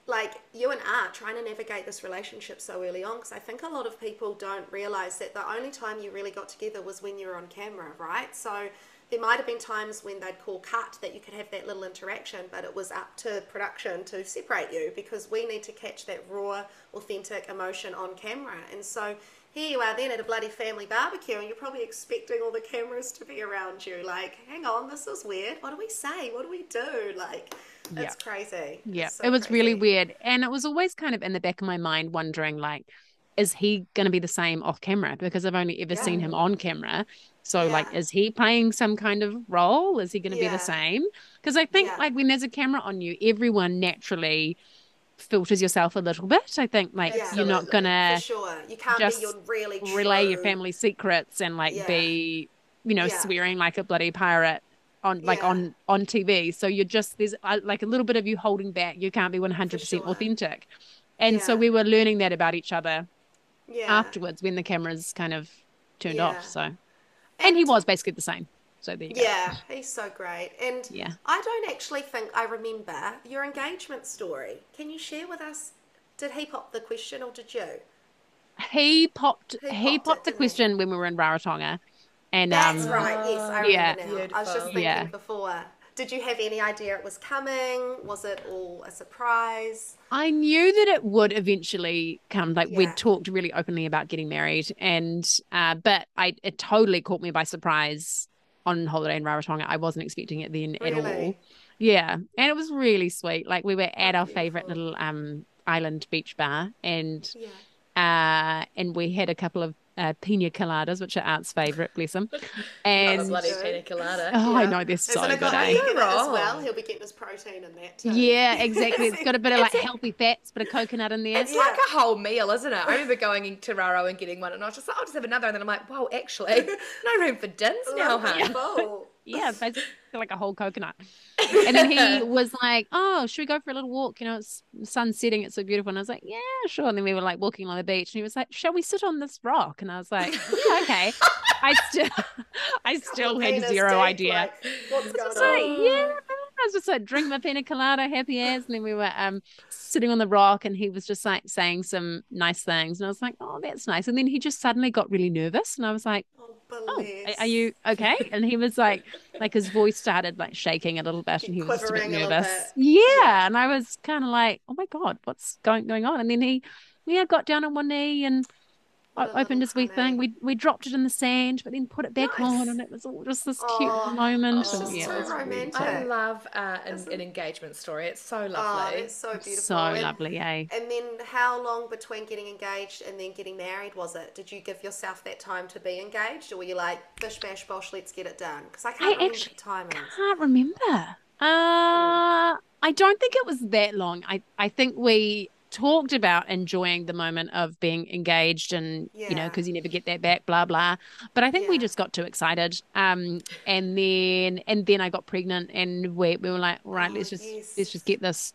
like you and Art trying to navigate this relationship so early on because I think a lot of people don't realize that the only time you really got together was when you were on camera, right? So there might have been times when they'd call cut that you could have that little interaction, but it was up to production to separate you because we need to catch that raw, authentic emotion on camera. And so here you are then at a bloody family barbecue and you're probably expecting all the cameras to be around you. Like, hang on, this is weird. What do we say? What do we do? Like, it's crazy. Yeah, so it was really weird. And it was always kind of in the back of my mind wondering, like, is he going to be the same off camera? Because I've only ever seen him on camera. So, like, is he playing some kind of role? Is he going to be the same? Because I think, Yeah. like, when there's a camera on you, everyone naturally filters yourself a little bit. I think, like, Yeah. you're not going For to sure. You can't just be your really relay your family secrets and, like, Yeah. be, you know, Yeah. swearing like a bloody pirate. On like Yeah. on on TV, so you're just there's uh, like a little bit of you holding back. You can't be one hundred percent sure. authentic, and so we were learning that about each other Yeah. afterwards when the cameras kind of turned Yeah. off. So, and, he was basically the same. So there you go. Yeah, he's so great. And Yeah. I don't actually think I remember your engagement story. Can you share with us? Did he pop the question or did you? He popped He he popped popped, it, the didn't he? question when we were in Rarotonga, and That's um, right. Yes, I remember now. I was just thinking Yeah. before. Did you have any idea it was coming? Was it all a surprise? I knew that it would eventually come. Like Yeah. we'd talked really openly about getting married, and uh, but I it totally caught me by surprise on holiday in Rarotonga. I wasn't expecting it then at all. Yeah, and it was really sweet. Like we were at our favorite little um island beach bar, and Yeah. uh, and we had a couple of uh, pina coladas, which are Art's favorite, bless him. Not a And bloody pina colada. oh, I know they're so Isn't it good. got Eh? vegan in it as well? He'll be getting his protein in that too. Yeah, exactly. It's got a bit of like healthy fats, bit of coconut in there. It's like a whole meal, isn't it? I remember going into Raro and getting one, and I was just like, I'll just have another. And then I'm like, wow, actually, no room for dins now, Lovely hun. bowl. Yeah, basically like a whole coconut. And then he was like, "Oh, should we go for a little walk? You know, it's sun setting. It's so beautiful." And I was like, "Yeah, sure." And then we were like walking on the beach, and he was like, "Shall we sit on this rock?" And I was like, "Yeah, okay." I still, I still had zero idea. like, what's going It's like, yeah, I was just like drink my pina colada, happy as, and then we were um sitting on the rock, and he was just like saying some nice things, and I was like, oh, that's nice. And then he just suddenly got really nervous, and I was like, Oh, oh, are you okay? And he was like, like his voice started like shaking a little bit, and he was a bit Quivering a nervous. bit. Yeah, and I was kind of like, oh my god, what's going going on? And then he, yeah, got down on one knee and o- What a opened little his wee thing. We we dropped it in the sand, but then put it back on, and it was all just this Oh, cute moment. it's and just yeah, so it was romantic. I love uh, an, an engagement story. It's so lovely. Oh, lovely. it's so beautiful. So And- lovely, eh? And then how long between getting engaged and then getting married was it? Did you give yourself that time to be engaged or were you like, bish bash bosh, let's get it done? Because I can't remember actually the timings. Can't remember. Uh, I don't think it was that long. I I think we talked about enjoying the moment of being engaged and you know because you never get that back blah blah. But i think we just got too excited um and then and then i got pregnant and we, we were like all right Oh, let's just yes. let's just get this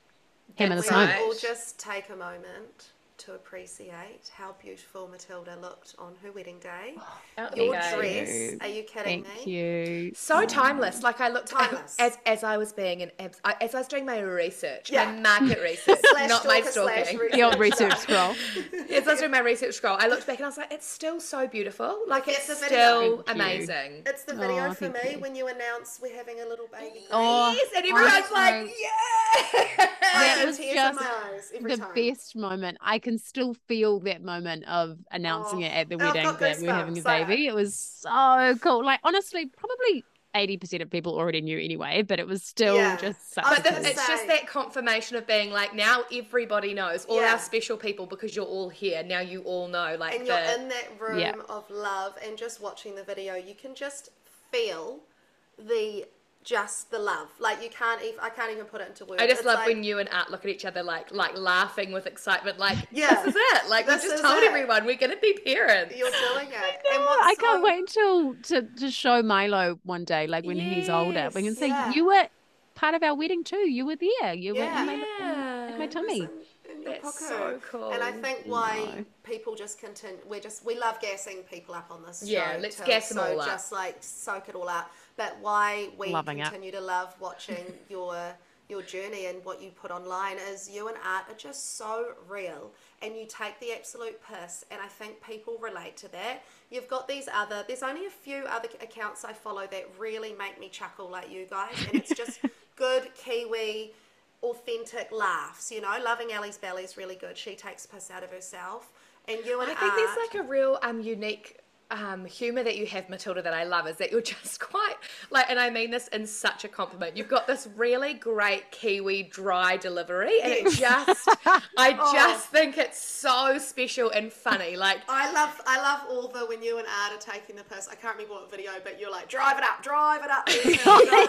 That's this home all just take a moment to appreciate how beautiful Matilda looked on her wedding day. Oh, Out Your you dress, are you kidding thank me? you So mm. timeless. Like I looked Timeless. as as I was being an abs- I- as I was doing my research, Yeah. my market research, Slash not my stalking. the old research scroll As I was doing my research scroll, I looked back and I was like, it's still so beautiful. Like Look it's at the video. still Thank you. amazing. It's the video Oh, for me you. when you announce we're having a little baby. Oh, yes, and everyone's honestly, like, yeah. That was just in my eyes every the time. best moment. I can still feel that moment of announcing Oh, it at the oh, wedding that we're having a goosebumps, like- baby. It was so cool. Like honestly, probably eighty percent of people already knew anyway, but it was still Yeah. just such I a was But the, cool- it's just that confirmation of being like now everybody knows all Yeah. our special people because you're all here now you all know like and the you're in that room Yeah. of love and just watching the video you can just feel the just the love like you can't even i can't even put it into words I just It's love like, when you and Art look at each other like like laughing with excitement like Yeah. this is it like This we just told it. everyone we're gonna be parents you're doing it and Yeah, what's I can't so- wait until to, to show Milo one day, like when he's older. We can say yeah. you were part of our wedding too. You were there. You were Yeah. in my, in my Yeah. tummy. in, in your That's cuckoo. so cool. and i think why know. people just continue we're just we love gassing people up on this Yeah, show let's too, gas them so all up. just like soak it all up but why we Loving it. continue to love watching your your journey and what you put online is you and art are just so real and you take the absolute piss and i think people relate to that. You've got these other there's only a few other accounts i follow that really make me chuckle like you guys and it's just good kiwi authentic laughs you know? Loving ellie's belly is really good. She takes piss out of herself. And you and I think art there's like a real um unique um, humor that you have, Matilda, that I love is that you're just quite like, and I mean this in such a compliment. You've got this really great Kiwi dry delivery, and it just, I Oh. just think it's so special and funny. Like, I love I love all the when you and Art are taking the piss. I can't remember what video, but you're like, drive it up, drive it up, drive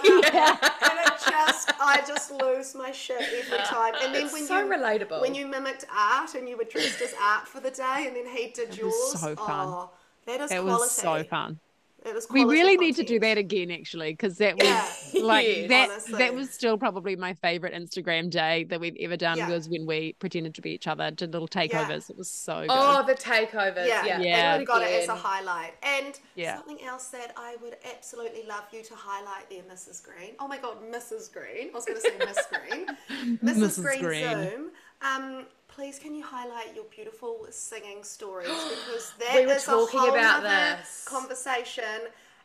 it up. and it just I just lose my shit every time. And then It's when so you relatable. when you mimicked Art and you were dressed as Art for the day, and then he did was yours. so fun. Oh, that is It quality. was so fun. It was We quality really need to do that again, actually, because that was Yeah. like Yes. that. Honestly. That was still probably my favorite Instagram day that we've ever done. Yeah. Was when we pretended to be each other, did little takeovers. It was so good. oh, the takeovers. Yeah, Yeah, Yeah. and we got it as a highlight. And Yeah. something else that I would absolutely love you to highlight there, Mrs. Green. Oh my God, Mrs. Green. I was going to say Miss Green. Mrs. Mrs. Green, Green. Zoom. Um, please, can you highlight your beautiful singing stories because that We is talking a whole about nother this. conversation.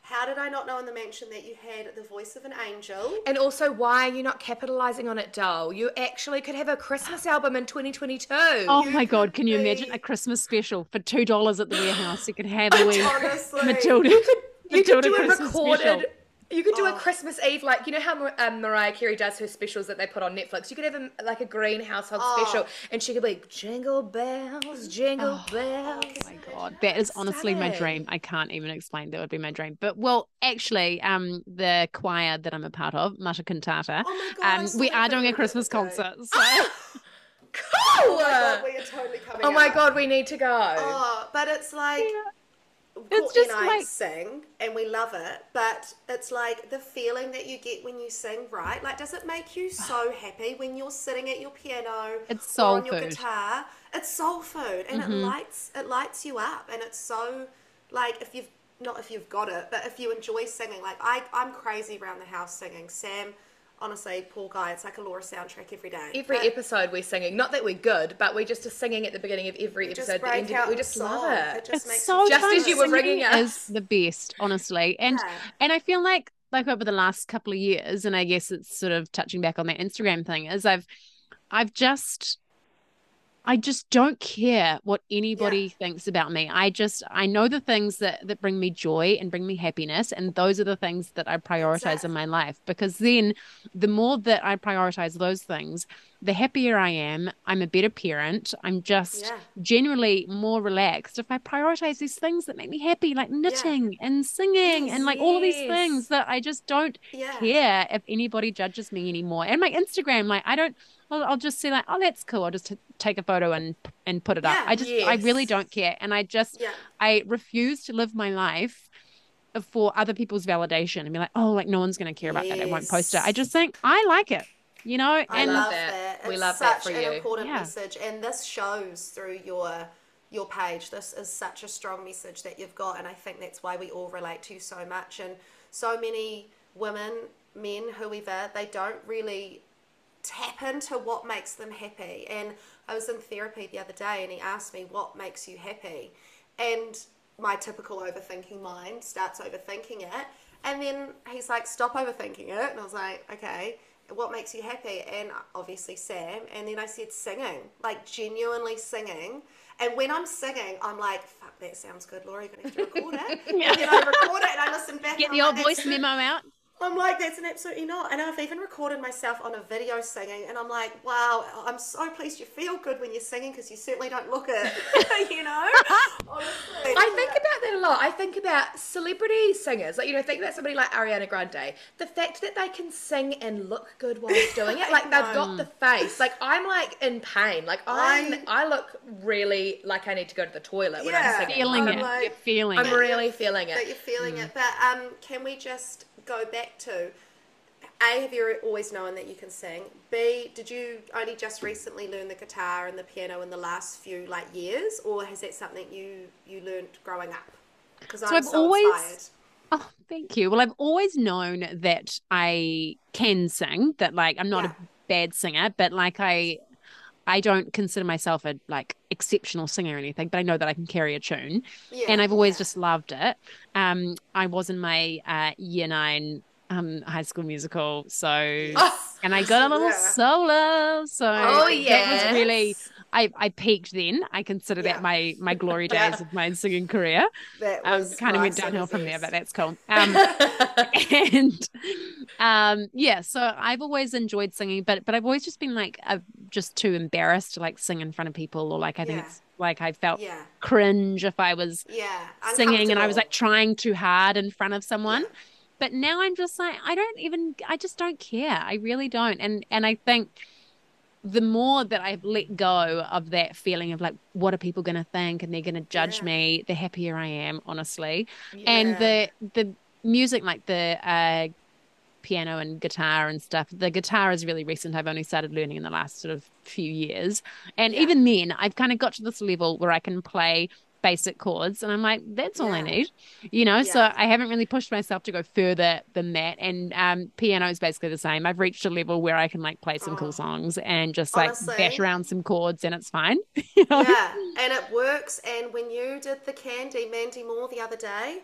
How did I not know in the mention that you had the voice of an angel? And also, why are you not capitalizing on it, doll? You actually could have a Christmas album in 2022. Oh You my god, can you be- imagine a Christmas special for two dollars at the warehouse? You could have a wee Honestly. Matilda. You could Matilda do a Christmas recorded. special. You could do a Oh. Christmas Eve, like you know how um, Mariah Carey does her specials that they put on Netflix. You could have a, like a green household Oh. special, and she could be like, "Jingle bells, jingle bells." Oh my god, that is honestly my dream. I can't even explain. That would be my dream. But well, actually, um, the choir that I'm a part of, Mata Cantata, Oh my God, um, saw we are doing a Christmas day. concert. So Cool. Oh my God, we are totally coming Oh my out. god, we need to go. Oh, but it's like It's Courtney just and I like- sing and we love it, but it's like the feeling that you get when you sing, right? Like, does it make you so happy when you're sitting at your piano It's or soul on your food. guitar? It's soul food, and Mm-hmm. it lights it lights you up, and it's so like if you've not if you've got it, but if you enjoy singing, like I I'm crazy around the house singing. Sam. Honestly, poor guy. It's like a Laura soundtrack every day. Every But episode we're singing. Not that we're good, but we're just are singing at the beginning of every just episode. The break end out it. We just song. love it. just It's makes so it Just fun. as you were ringing us. is the best, honestly. And Yeah. and I feel like like over the last couple of years, and I guess it's sort of touching back on that Instagram thing, is I've I've just I just don't care what anybody thinks about me. I just I know the things that that bring me joy and bring me happiness and those are the things that I prioritize in my life because then the more that I prioritize those things, the happier I am. I'm a better parent. I'm just Yeah. generally more relaxed if I prioritize these things that make me happy like knitting and singing and like all of these things that I just don't Yeah. care if anybody judges me anymore. And my Instagram like I don't I'll, I'll just say like, oh, that's cool. I'll just t- take a photo and and put it Yeah, up. I just, I really don't care, and I just, Yeah. I refuse to live my life for other people's validation and be like, oh, like no one's gonna care about that. I won't post it. I just think I like it, you know. I and love love that. that. We It's love that such for an you. important Yeah. message, and this shows through your your page. This is such a strong message that you've got, and I think that's why we all relate to you so much. And so many women, men, whoever, they don't really tap into what makes them happy. And I was in therapy the other day, and he asked me, "What makes you happy?" And my typical overthinking mind starts overthinking it, and then he's like, "Stop overthinking it," and I was like, "Okay." What makes you happy? And obviously Sam. And then I said singing, like genuinely singing. And when I'm singing, I'm like, fuck, that sounds good, Laura. You're going to have to record it. yeah. And then I record it and I listen back. get the I'm old like, voice memo out. I'm like, that's an absolutely not. And I've even recorded myself on a video singing, and I'm like, wow, I'm so pleased you feel good when you're singing because you certainly don't look it, you know? Honestly. I think about that a lot. I think about celebrity singers. Like, you know, think about somebody like Ariana Grande. The fact that they can sing and look good whilst doing it. Like, they've got the face. Like, I'm like in pain. Like, I'm, I, look really like I need to go to the toilet when Yeah. I'm singing. Feeling I'm it, like- you're feeling I'm it. really feeling that it. you're feeling it. But um, can we just go back to A, have you always known that you can sing? B, did you only just recently learn the guitar and the piano in the last few like years, or has that something you you learned growing up? Because I'm I've so always- inspired. Oh, thank you. Well, I've always known that I can sing, that like I'm not Yeah. a bad singer, but like I I don't consider myself a like exceptional singer or anything, but I know that I can carry a tune. Yeah, and I've always yeah. just loved it. Um I was in my uh year 9 um high school musical, so and I got a little Yeah. solo, so Oh, that was really. I, I peaked then. I consider Yeah. that my my glory Yeah. days of my singing career That um, was kind of went downhill from there, but that's cool. Um, and um, yeah, so I've always enjoyed singing, but but I've always just been like uh, just too embarrassed to like sing in front of people, or like I think Yeah. it's like I felt Yeah, cringe if I was yeah. singing and I was like trying too hard in front of someone. But now I'm just like I don't even I just don't care. I really don't. And and I think the more that I've let go of that feeling of like what are people going to think and they're going to judge Yeah. me, the happier I am, honestly. And the the music like the uh piano and guitar and stuff. The guitar is really recent. I've only started learning in the last sort of few years. And Yeah. even then, I've kind of got to this level where I can play basic chords and I'm like, that's all I need. You know, so I haven't really pushed myself to go further than that. And um, piano is basically the same. I've reached a level where I can like play some Oh. cool songs and just like Honestly. bash around some chords and it's fine. you know? Yeah, and it works. And when you did the Candy Mandy Moore the other day,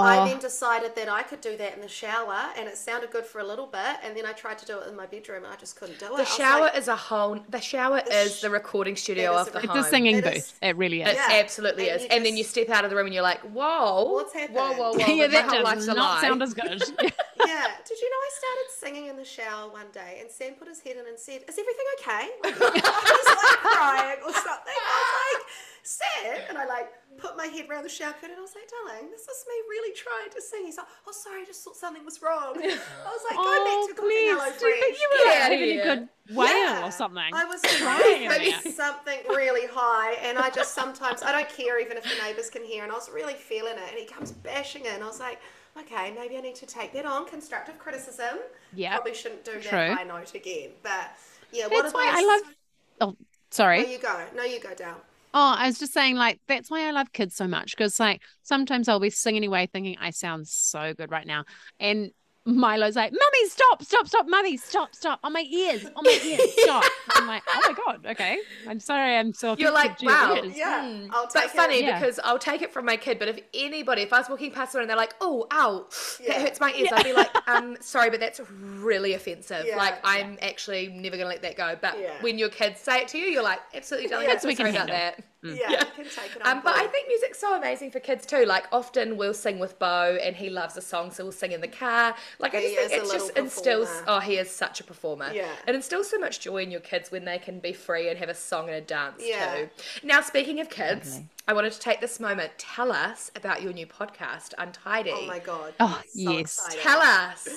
I Oh. then decided that I could do that in the shower, and it sounded good for a little bit. And then I tried to do it in my bedroom, and I just couldn't do it. The shower like, is a whole. The shower The is sh- the recording studio of the rec- It's home. a singing It booth. is. It really is. It Yeah. absolutely And is. you And then you step out of the room and you're like, whoa, What's whoa, happening? whoa, whoa. yeah, my that whole does a not lie. sound as good. yeah. Did you know I started singing in the shower one day, and Sam put his head in and said, "Is everything okay?" Like, I was like crying or something. I was like, "Sam," and I like put my head around the shower curtain. and I was like, "Darling, this is me really trying to sing." He's like, "Oh, sorry, I just thought something was wrong." I was like, "Go oh, back to cooking please. Hello Do you think Fresh." you were like Yeah, having a good wail Yeah. or something? I was trying in to there. something really high, and I just sometimes I don't care even if the neighbours can hear, and I was really feeling it, and he comes bashing in. I was like, okay, maybe I need to take that on constructive criticism. Yeah, probably shouldn't do true. that high note again, but yeah, what That's are why I love. Oh, sorry. No, you go. No, you go down. Oh, I was just saying, like, that's why I love kids so much because, like, sometimes I'll be singing away thinking I sound so good right now. And Milo's like, "Mummy, stop, stop, stop, Mummy, stop, stop, on my ears, on my ears, stop." I'm like, "Oh my god, okay, I'm sorry, I'm so." You're like, offensive to your wow. ears." Yeah, Mm. I'll But take funny it. Yeah. because I'll take it from my kid. But if anybody, if I was walking past someone and they're like, "Oh, ow, Yeah. that hurts my ears," I'd be like, "Um, sorry, but that's really offensive. Yeah. Like, I'm actually never gonna let that go." But Yeah. when your kids say it to you, you're like, "Absolutely, darling, Yeah. I'm so We can sorry about handle. that." Yeah, Yeah. you can take it on Um, but I think music's so amazing for kids too. Like often we'll sing with Bo, and he loves a song, so we'll sing in the car. Like I just think is a it just instills. performer. Oh, he is such a performer. Yeah. it instills so much joy in your kids when they can be free and have a song and a dance Yeah. too. Now, speaking of kids, Totally. I wanted to take this moment. Tell us about your new podcast, Untidy. Oh my god. Oh, so yes. excited. Tell us.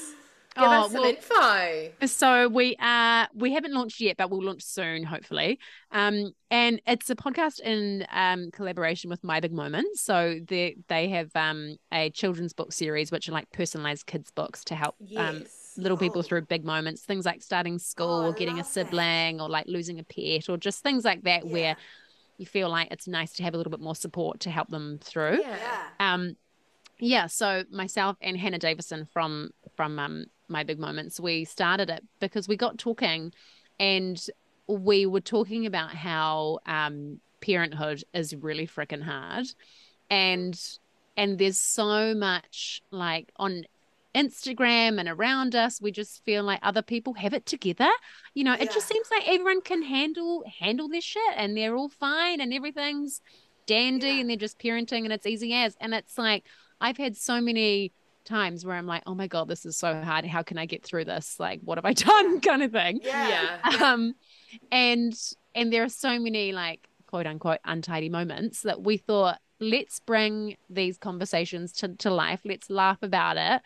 Give Oh, us some well- info. So we uh we haven't launched yet, but we'll launch soon, hopefully. Um, and it's a podcast in um collaboration with My Big Moments. So they they have um a children's book series, which are like personalized kids books to help um Yes. little people Oh. through big moments, things like starting school Oh, or getting a love that. sibling or like losing a pet or just things like that Yeah. where you feel like it's nice to have a little bit more support to help them through. Yeah. Yeah. Um, yeah. So myself and Hannah Davison from from um, My Big Moments, we started it because we got talking, and we were talking about how um, parenthood is really freaking hard, and and there's so much like on Instagram and around us, we just feel like other people have it together. You know, it just seems like everyone can handle handle their shit and they're all fine and everything's dandy Yeah. and they're just parenting and it's easy as. And it's like I've had so many times where I'm like, oh my god, this is so hard. How can I get through this? Like, what have I done? kind of thing. Yeah. Yeah. Um, and and there are so many like quote unquote untidy moments that we thought let's bring these conversations to, to life. Let's laugh about it,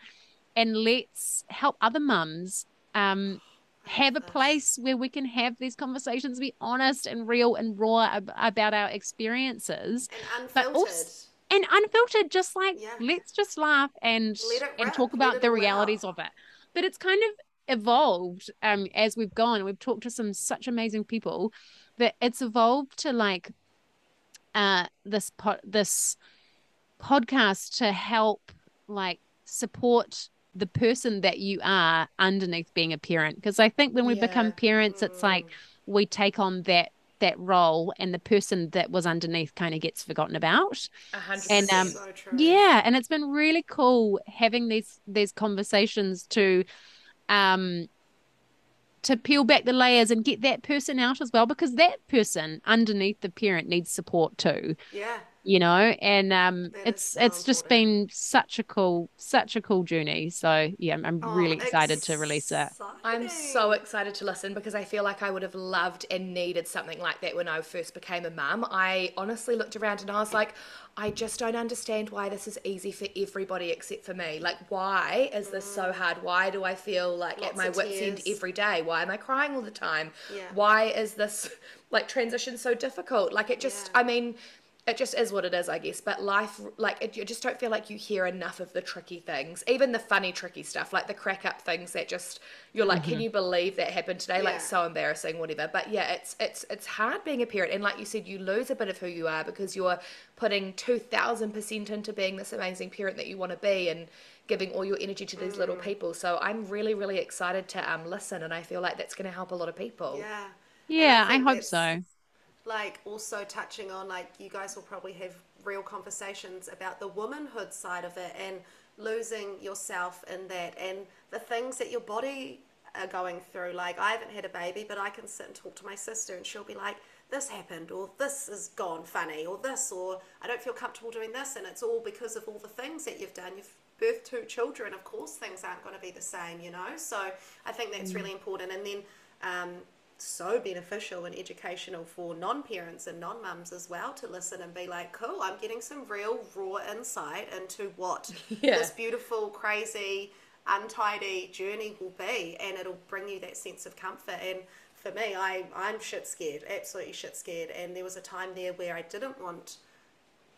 and let's help other mums um have a place where we can have these conversations, be honest and real and raw ab- about our experiences And But also- and unfiltered. Just like Yeah. let's just laugh and and talk about the realities of it. But it's kind of evolved um as we've gone. We've talked to some such amazing people that it's evolved to like uh this po- this podcast to help like support the person that you are underneath being a parent because i think when we become Yeah. parents it's like we take on that that role and the person that was underneath kind of gets forgotten about A hundred And, um, so true. yeah, and it's been really cool having these these conversations to um to peel back the layers and get that person out as well because that person underneath the parent needs support too, Yeah. You know, and um That is it's so it's just important. been such a cool such a cool journey. So, yeah, I'm, I'm Oh, really excited to release it. I'm so excited to listen because I feel like I would have loved and needed something like that when I first became a mum. I honestly looked around and I was like, I just don't understand why this is easy for everybody except for me. Like, why is this so hard? Why do I feel like at my of wits end every day? Why am I crying all the time? Yeah. Why is this like transition so difficult? Like, it just, Yeah. I mean, it just is what it is, I guess. But life, like, it, you just don't feel like you hear enough of the tricky things, even the funny, tricky stuff, like the crack up things that just you're like, can you believe that happened today? Yeah. Like, so embarrassing, whatever. But yeah, it's it's it's hard being a parent, and like you said, you lose a bit of who you are because you're putting two thousand percent into being this amazing parent that you want to be, and giving all your energy to these little people. So I'm really, really excited to um listen, and I feel like that's going to help a lot of people. Yeah. Yeah, I think hope so. Like also touching on like you guys will probably have real conversations about the womanhood side of it and losing yourself in that and the things that your body are going through. Like i haven't had a baby but i can sit and talk to my sister and she'll be like this happened or this has gone funny or this or i don't feel comfortable doing this and it's all because of all the things that you've done. You've birthed two children. Of course things aren't going to be the same you know? So i think that's really important. And then um, so beneficial and educational for non-parents and non-mums as well to listen and be like cool i'm getting some real raw insight into what Yeah. this beautiful crazy untidy journey will be and it'll bring you that sense of comfort and for me I, i'm shit scared absolutely shit scared and there was a time there where i didn't want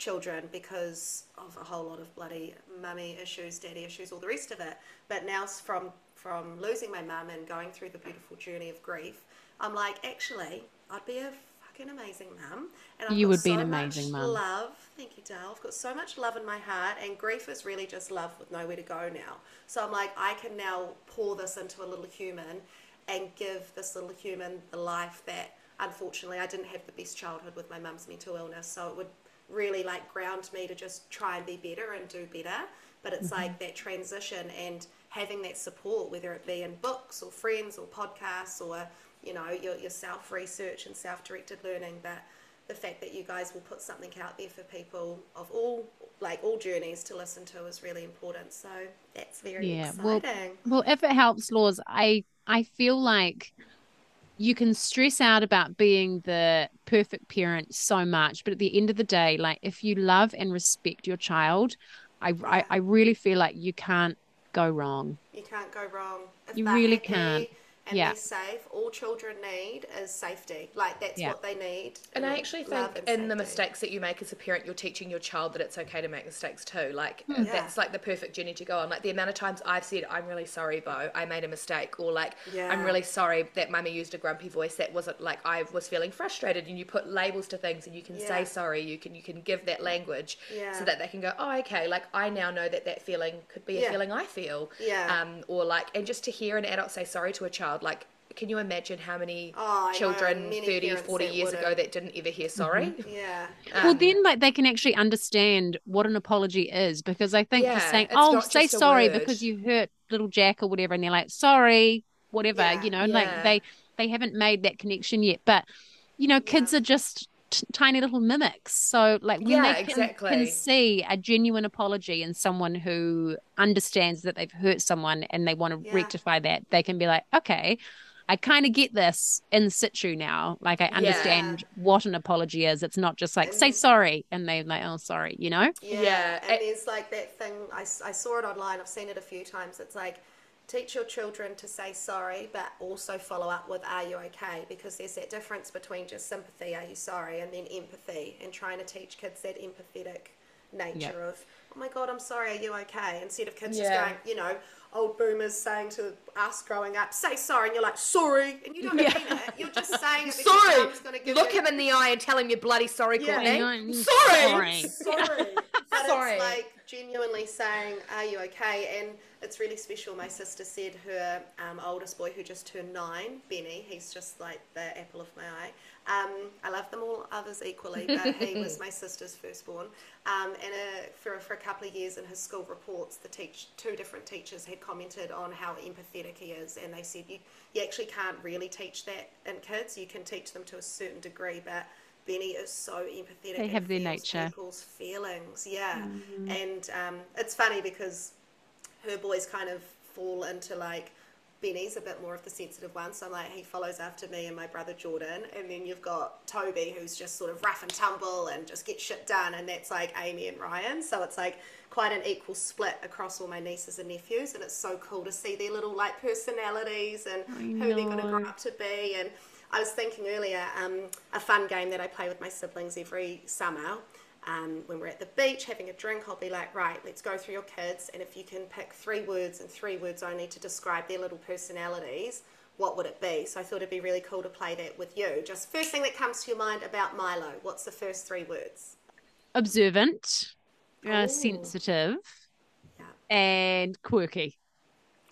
children because of a whole lot of bloody mummy issues, daddy issues, all the rest of it. But now from from losing my mum and going through the beautiful journey of grief, I'm like, actually, I'd be a fucking amazing mum. And I've You would be an amazing mum. Love, thank you, Dale. I've got so much love in my heart, and grief is really just love with nowhere to go now. So I'm like, I can now pour this into a little human, and give this little human the life that unfortunately I didn't have the best childhood with my mum's mental illness. So it would really like ground me to just try and be better and do better. But it's mm-hmm. like that transition and having that support, whether it be in books or friends or podcasts or you know your, your self research and self directed learning. But the fact that you guys will put something out there for people of all like all journeys to listen to is really important. So that's very Yeah, exciting. well- Well, if it helps, Laws, I I feel like you can stress out about being the perfect parent so much, but at the end of the day, like if you love and respect your child, I I, I really feel like you can't go wrong. You can't go wrong. If You really happy can't. And Yeah. they're safe. All children need is safety. Like that's Yeah. what they need. And I actually think in the mistakes that you make as a parent, you're teaching your child that it's okay to make mistakes too. Like Yeah. that's like the perfect journey to go on. Like the amount of times I've said, "I'm really sorry, Bo, I made a mistake," or like, "I'm really sorry that Mummy used a grumpy voice. That wasn't like I was feeling frustrated." And you put labels to things, and you can Yeah. say sorry. You can you can give that language Yeah. so that they can go, "Oh, okay." Like I now know that that feeling could be a feeling I feel. Yeah. Um, or like, and just to hear an adult say sorry to a child, like. Can you imagine how many Oh, I know, children many 30, 40 years ago wouldn't. that didn't ever hear sorry? Yeah. well, Um, then like they can actually understand what an apology is because I think Yeah, just saying, "Oh, say sorry word. because you hurt little Jack or whatever," and they're like, "Sorry, whatever," Yeah, you know, yeah. like they they haven't made that connection yet. But you know, kids are just t- tiny little mimics. So like when Yeah, they can, exactly. can see a genuine apology in someone who understands that they've hurt someone and they want to Yeah. rectify that, they can be like, "Okay." I kind of get this in situ now. Like I understand what an apology is. It's not just like say sorry and they're like, oh sorry, you know? Yeah. Yeah, And it- there's like that thing, I, I saw it online, I've seen it a few times. It's like, teach your children to say sorry, but also follow up with, are you okay? Because there's that difference between just sympathy, are you sorry, and then empathy, and trying to teach kids that empathetic nature of, oh my God, I'm sorry, are you okay? Instead of kids just going, you know, old boomers saying to us growing up, say sorry, and you're like, sorry, and you don't mean it. You're just saying it Sorry. give Look you him in the eye and tell him you're bloody sorry, Yeah. Courtney. Sorry. Sorry. sorry. But Sorry. it's like genuinely saying, Are you okay? And it's really special. My sister said her um, oldest boy, who just turned nine, Benny, he's just like the apple of my eye. Um, I love them all others equally, but he was my sister's firstborn. Um, and uh, for, for a couple of years in his school reports, the teach, two different teachers had commented on how empathetic he is, and they said you, you actually can't really teach that in kids. You can teach them to a certain degree, but Benny is so empathetic. They have their nature. People's feelings, yeah. And um, it's funny because her boys kind of fall into like Benny's a bit more of the sensitive one, so I'm like he follows after me and my brother Jordan, and then you've got Toby who's just sort of rough and tumble and just get shit done, and that's like Amy and Ryan. So it's like quite an equal split across all my nieces and nephews, and it's so cool to see their little like personalities and who they're going to grow up to be. And I was thinking earlier, um, a fun game that I play with my siblings every summer um, when we're at the beach having a drink, I'll be like, right, let's go through your kids, and if you can pick three words and three words only to describe their little personalities, what would it be? So I thought it'd be really cool to play that with you. Just first thing that comes to your mind about Milo, what's the first three words? Observant, uh, sensitive, Yeah. and quirky.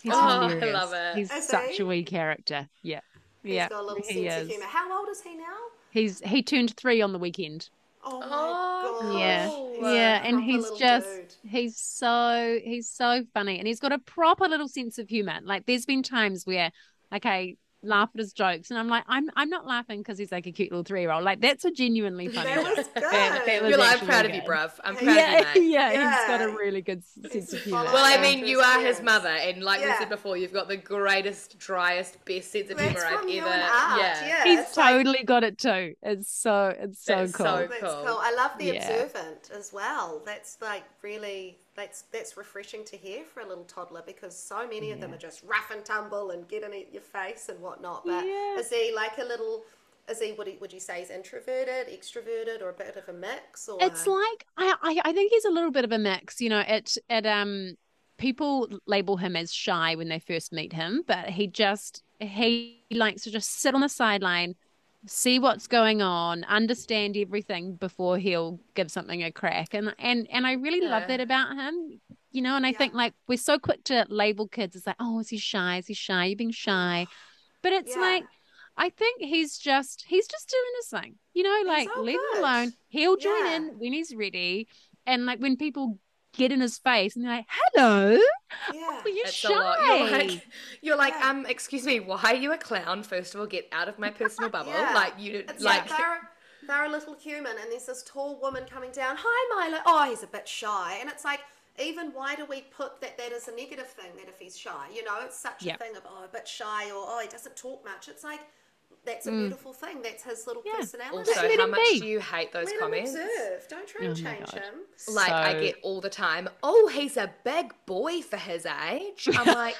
He's Oh, I love it. He's Is such he? a wee character. Yeah. He's yeah. got a little he sense is. of humour. How old is he now? He's he turned three on the weekend. Oh my Oh, god. Yeah. Yeah, and proper he's just dude. he's so he's so funny and he's got a proper little sense of humor. Like there's been times where like I laugh at his jokes and I'm like I'm I'm not laughing because he's like a cute little three year old. Like that's a genuinely funny. That was good. That- that was You're like, I'm actually proud of you, bruv. I'm proud Yeah, of you, mate. yeah, he's got a really good sense of humor. Well, I mean, you are his mother, and like we said before, you've got the greatest, driest, best sense of That's humor I've you ever. and yeah. yeah. He's it's like- totally got it too. It's so it's so cool. so That's cool. cool. I love the Yeah. observant as well. That's like really that's that's refreshing to hear for a little toddler because so many of them are just rough and tumble and get in your face and whatnot. But Yeah. is he like a little? Is he? Would, he, would you say he's introverted, extroverted, or a bit of a mix? Or It's like I, I I think he's a little bit of a mix. You know, it it um people label him as shy when they first meet him, but he just he likes to just sit on the sideline, see what's going on, understand everything before he'll give something a crack. And and and I really love that about him. You know, and I Yeah. think like we're so quick to label kids as like, oh, is he shy? Is he shy? You're being shy. But it's Yeah. like I think he's just he's just doing his thing. You know, like leave good. him alone. He'll join Yeah. in when he's ready. And like when people get in his face and they're like, hello, Yeah. are you It's shy? a lot. You're like, you're like, Yeah. um, excuse me, why are you a clown? First of all, get out of my personal bubble. Yeah. Like you, It's like, like, they're, they're a little human, and there's this tall woman coming down. Hi, Milo. Oh, he's a bit shy, and it's like, even why do we put that that is a negative thing? That if he's shy, you know, it's such Yeah. a thing of oh, a bit shy, or oh, he doesn't talk much. It's like that's a mm. beautiful thing. That's his little Yeah. personality. also, let how much be. do you hate those Let him comments? observe. Don't try and Oh change God. him. Like I get all the time. Oh, he's a big boy for his age. I'm like,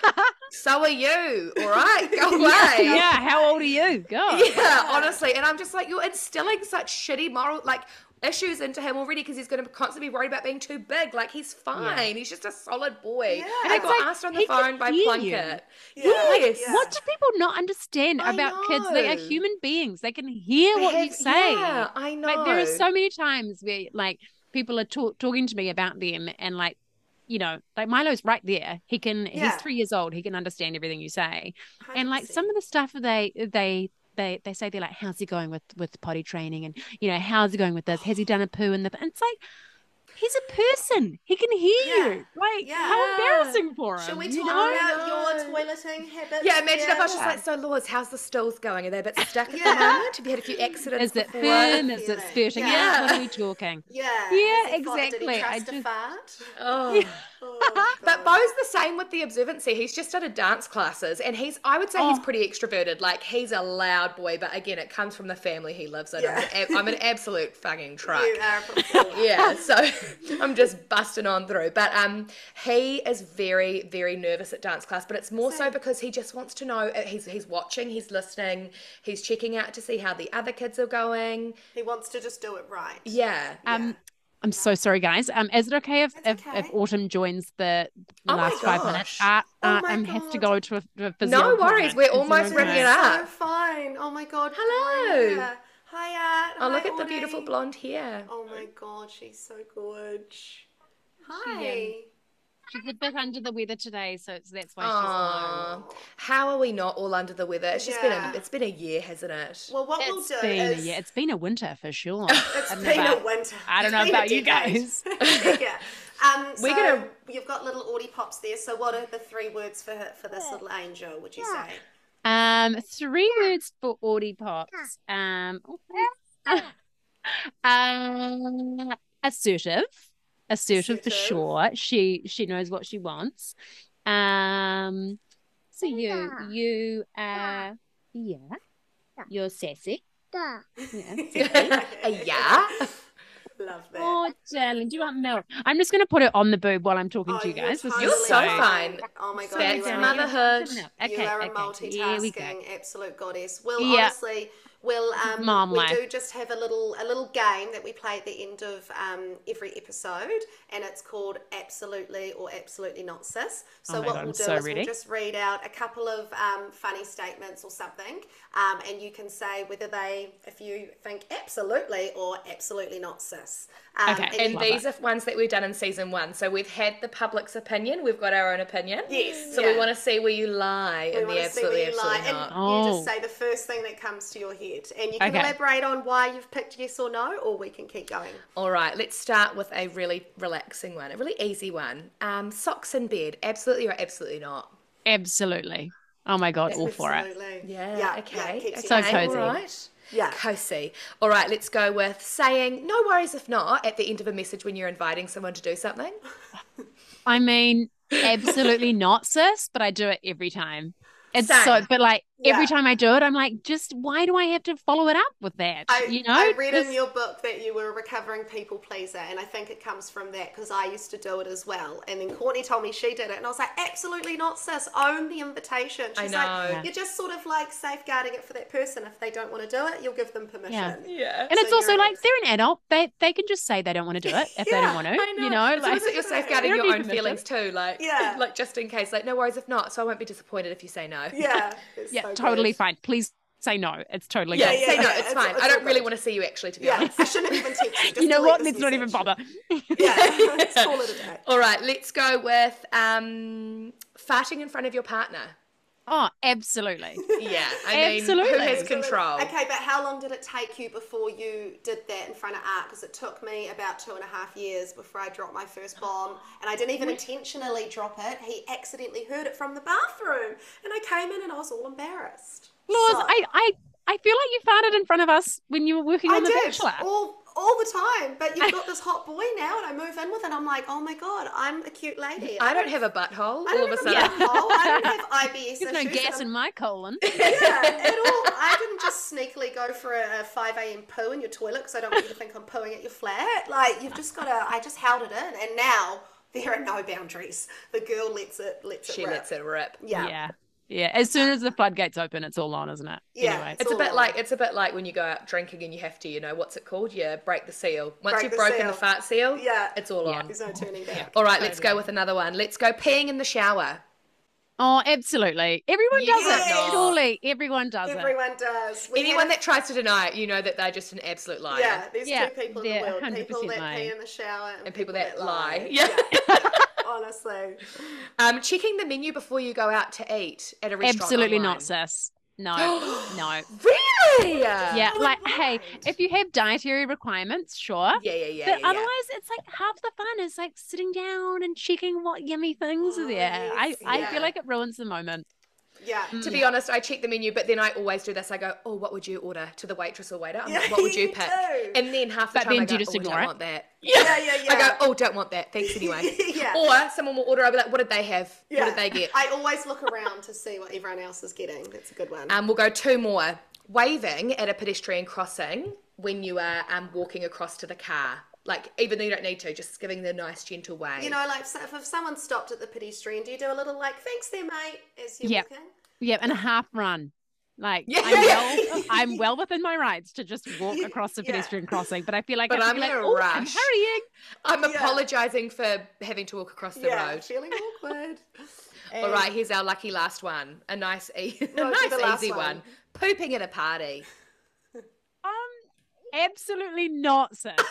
so are you. All right, go away. yeah, how old are you? God. Yeah, honestly, and I'm just like, you're instilling such shitty moral like issues into him already because he's going to constantly be worried about being too big. Like he's fine. He's just a solid boy. Yeah. And I got like, asked on the phone by hear you. Plunkett. Yeah, Yes. yeah. What do people not understand I about kids? They are human beings. They can hear They what you say. Yeah, I know. Like there are so many times where like people are talk- talking to me about them and like you know like Milo's right there. He can. Yeah. He's three years old. He can understand everything you say. And like some of the stuff they they. They, they say they're like, how's he going with, with potty training? And, you know, how's he going with this? Has he done a poo in the. And it's like, he's a person. He can hear Yeah. you. Like, Yeah. how embarrassing for him. Should we you talk know? about know. your toileting habits? Yeah, imagine if I was just like, so Laws, how's the stills going? Are they a bit stuck at Yeah. the moment? Have you had a few accidents Is it before? firm? Is it feeling. spurting Yeah. out? What are we talking? Yeah. Yeah, Has he fought- Did exactly. he I trust a just- fart? Oh. Oh, But God. Bo's the same with the observancy. He's just started dance classes, and he's, I would say he's Oh. pretty extroverted. Like, he's a loud boy, but again, it comes from the family he lives in. Yeah. I'm, an, I'm an absolute fucking truck. You are a performer. yeah, so I'm just busting on through. But um, he is very, very nervous at dance class. But it's more so because he just wants to know. uh, He's he's watching, he's listening, he's checking out to see how the other kids are going. He wants to just do it right. Yeah. Um, I'm so sorry, guys. Um, is it okay if, It's if, if. Autumn joins the, the Oh my last five minutes? gosh. Uh, Oh uh, my um, has to go to a, to a physio No worries, we're almost okay? wrapping it So fine. Oh my God. Hello. Hi, Hi, Art. Oh, look Hi, at the beautiful blonde hair. Oh my God, she's so good. Hi. She's a bit under the weather today, so it's, that's why she's Aw, how are we not all under the weather? It's just been a, it's been a year, hasn't it? Well, what she's we'll do It's been a is year. It's been a winter for sure. it's I don't know been a about- winter. I don't It's know about you guys. yeah. Um, so We're gonna- You've got little Audie pops there. So, what are the three words for her, for this little angel? Would you say? Um, three words for Audie Pops. Um, um, assertive, assertive for sure. She she knows what she wants. Um, so you you uh yeah, you're sassy. Yeah. Uh, yeah. Love that. Oh, darling, do you want milk? I'm just going to put it on the boob while I'm talking Oh, to you you're guys. You're so so- fine. Oh my god, That's you motherhood. Okay, you are a okay. Go. multitasking absolute goddess. Well, Yeah. honestly, we'll um, Mom we life. do just have a little a little game that we play at the end of um, every episode, and it's called Absolutely or Absolutely Not Sis. So Oh what God, we'll do so is ready. we'll just read out a couple of um, funny statements or something, um, and you can say whether they, if you think absolutely or absolutely not sis. Um, Okay, And you- Love these are ones that we've done in season one. So we've had the public's opinion, we've got our own opinion. Yes, So yeah. we want to see where you lie We in the to see where absolutely, you lie, absolutely and not. you Oh. just say the first thing that comes to your head, and you can Okay. elaborate on why you've picked yes or no, or we can keep going. All right, let's start with a really relaxing one, a really easy one. Um, socks in bed, absolutely or absolutely not? Absolutely. Oh my God, all for it. Yeah, yeah, okay. keeps you So okay, cozy. All right. Yeah. Cozy. All right, let's go with saying no worries if not at the end of a message when you're inviting someone to do something. I mean, absolutely not, sis, but I do it every time. It's Same. so, but like every time I do it, I'm like, just why do I have to follow it up with that? I, you know, I read Just- in your book that you were a recovering people pleaser, and I think it comes from that because I used to do it as well. And then Courtney told me she did it, and I was like, absolutely not, sis. Own the invitation. I She's know. like, Yeah. you're just sort of like safeguarding it for that person. If they don't want to do it, you'll give them permission. Yeah. Yeah. and it's also you're- like they're an adult; they they can just say they don't want to do it if they don't want to. I know. You know, it's like almost like you're safeguarding your own permission. feelings too, like Yeah. like just in case. Like no worries if not, so I won't be disappointed if you say no. Yeah. it's yeah, so totally good. fine. Please, say no. It's totally Yeah, good. yeah, say no, it's it's- fine. it's I don't really good. want to see you actually, to be Yeah, honest. I shouldn't have even text you. Just You know what? Let's not even bother. Yeah, let's call it a day. All right, let's go with um, farting in front of your partner. Oh, absolutely. Yeah, I mean, Absolutely. who has control? Okay, but how long did it take you before you did that in front of art? Because it took me about two and a half years before I dropped my first bomb, and I didn't even intentionally drop it. He accidentally heard it from the bathroom, and I came in and I was all embarrassed. Laws, So- I, I, I feel like you farted in front of us when you were working I on The did Bachelor. all all the time, but you've got this hot boy now, and I move in with it. I'm like, oh my god, I'm a cute lady. I don't have a butthole I all don't of a have sudden. a butthole. I don't have IBS There's no gas in my colon. yeah, at all. I didn't just sneakily go for a, a 5 a.m. poo in your toilet because I don't want you to think I'm pooing at your flat. Like, you've just got to, I just held it in. And now there are no boundaries. The girl lets it, lets it She rip. lets it rip. Yeah. yeah. Yeah. As soon as the floodgates open, it's all on, isn't it? Yeah. Anyway. It's a bit on. like it's a bit like when you go out drinking and you have to, you know, what's it called? You break the seal. Once Break you've the broken seal. the fart seal, Yeah. it's all Yeah. on. There's no turning back. All right, let's go with another one. Let's go peeing in the shower. Oh, absolutely. Everyone does Yes. it. Surely everyone does it. Everyone does. We Anyone had a- that tries to deny it, you know that they're just an absolute liar. Yeah, there's Yeah, two people in the world. People 100% that pee in the shower and, And people that lie. Yeah. Yeah. Honestly. Um, checking the menu before you go out to eat at a restaurant. Absolutely online. not, sis. No, no. Really? Yeah, like, hey, if you have dietary requirements, sure. Yeah, yeah, yeah. But yeah, yeah. otherwise, it's like half the fun is like sitting down and checking what yummy things are Oh, there. I, yes, I yeah. feel like it ruins the moment. Yeah. To be honest, I check the menu, but then I always do this. I go, "Oh, what would you order?" To the waitress or waiter, I'm like, "What would you you pick?" do. And then half the But time then I go, you just "Oh, I ignore don't it? want that." Yeah, yeah, yeah. I go, "Oh, don't want that. Thanks anyway." yeah. Or someone will order. I'll be like, "What did they have? What did they get?" I always look around to see what everyone else is getting. That's a good one. Um, we'll go two more. Waving at a pedestrian crossing when you are um, walking across to the car. Like, even though you don't need to, just giving the nice, gentle way. you know, like so if, if someone stopped at the pedestrian, do you do a little like thanks there, mate, as you're Yep. walking? Yeah, and a half run. Like Yeah. I'm well, I'm well within my rights to just walk across the Yeah. pedestrian crossing, but I feel like But I have I'm in like, a oh, I'm hurrying. I'm Yeah. apologising for having to walk across the yeah, road. feeling awkward. All And- right, here's our lucky last one. A nice, e- a No, do nice easy one. one. Pooping at a party. Absolutely not, sis.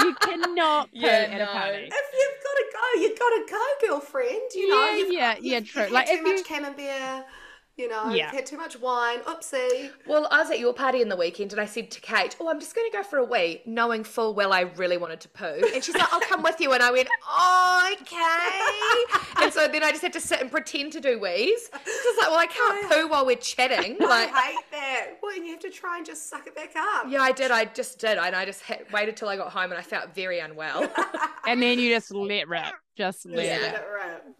No, you cannot poo Yeah, at no. a party. If you've got to go, you've got to go, girlfriend. You know, Yeah, you've, yeah, you've, yeah, you've true. had Like, too if much you- camembert. You know, Yeah. had too much wine. Oopsie. Well, I was at your party in the weekend and I said to Kate, Oh, I'm just going to go for a wee, knowing full well I really wanted to poo. And she's like, I'll come with you. And I went, oh, okay. and so then I just had to sit and pretend to do wees. It's just like, well, I can't poo while we're chatting. Like, I hate that. Well, and you have to try and just suck it back up. yeah, I did. I just did. And I just had, waited till I got home and I felt very unwell. And then you just let rip. Just let Yeah. it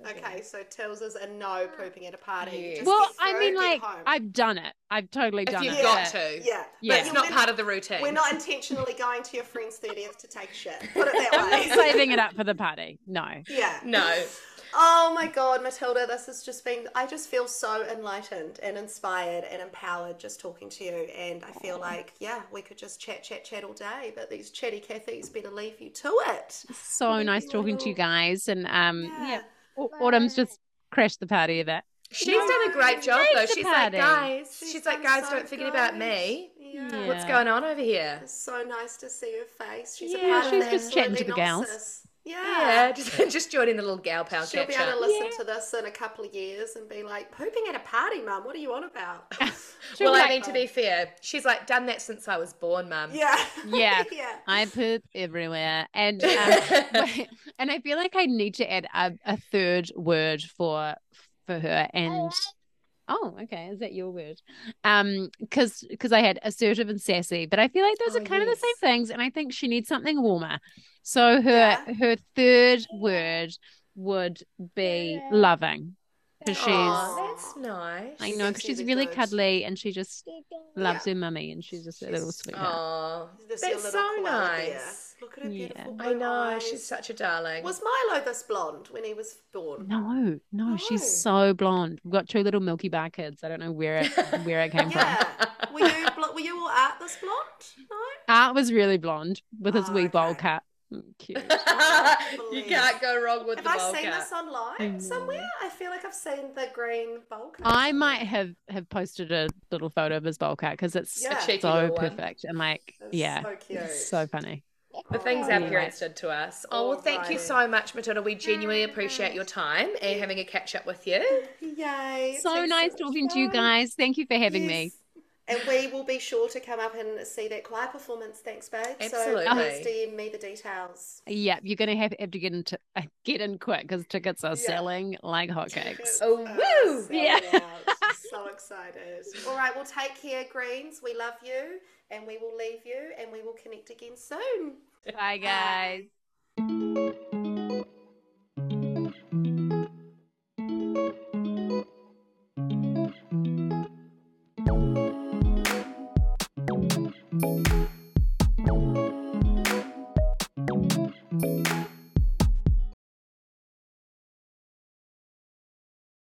rip. Okay, so tells us a no pooping at a party. Yeah. Well, I mean, like, home. I've done it. I've totally if done you've it. got but- to. yeah, Yeah. But it's not we're- part of the routine. We're not intentionally going to your friend's thirtieth to take shit. Put it that I'm not way. saving it up for the party. No. yeah. No. Oh my god, Matilda, this has just been. I just feel so enlightened and inspired and empowered just talking to you. And I feel like, yeah, we could just chat, chat, chat all day. But these chatty Cathys better leave you to it. So nice talking to you guys. And um, yeah, Yeah. Autumn's just crashed the party a bit. She's done a great job though. Thanks, She's like, guys, she's, She's like, guys, so don't forget about me. Yeah. What's going on over here? It's so nice to see her face. She's a Yeah, part she's of just chatting to the Absolutely gals. Nonsense. Yeah, Yeah. just, just joining the little gal pal She'll chat be able to listen to this in a couple of years and be like, pooping at a party, mum. What are you on about? She'll Well, be I like, mean, to be fair, she's like done that since I was born, mum. yeah. Yeah. yeah. I poop everywhere, and um, and I feel like I need to add a, a third word for for her. And oh, okay, is that your word? Um, because because I had assertive and sassy, but I feel like those Oh, are kind of the same things, and I think she needs something warmer. So her Yeah. her third word would be loving, because she's. That's nice. I know because she's really good. cuddly and she just loves Yeah. her mummy and she's just a little sweetheart. Oh, This that's little so koala nice. Look at her Yeah. beautiful I know, eyes. she's such a darling. Was Milo this blonde when he was born? No, no, No. she's so blonde. We've got two little Milky Bar kids. I don't know where it where it came Yeah. were you were you all at this blonde? No. Art was really blonde with his Oh, wee bowl okay. cut. Mm, Cute. you can't go wrong with Have the I seen cut. this online somewhere? I feel like I've seen the green bowl cut. I might have have posted a little photo of his bowl cut because it's Yeah. cheeky so little one. perfect and like It's yeah, so cute. so funny. The things Oh, our yeah. parents did to us. Oh, well, thank you so much, Matilda. We genuinely appreciate your time and having a catch up with you. Yay. So been nice much talking to you guys. Thank you for having me. Yes. And we will be sure to come up and see that choir performance. Thanks, babe. Absolutely. So please DM me the details. Yeah, you're gonna have, have to get into uh, get in quick because tickets are Yeah. selling like hotcakes. Oh, woo! Yeah. so excited. All right, well, take care, Greens. We love you, and we will leave you, and we will connect again soon. Bye guys. Bye.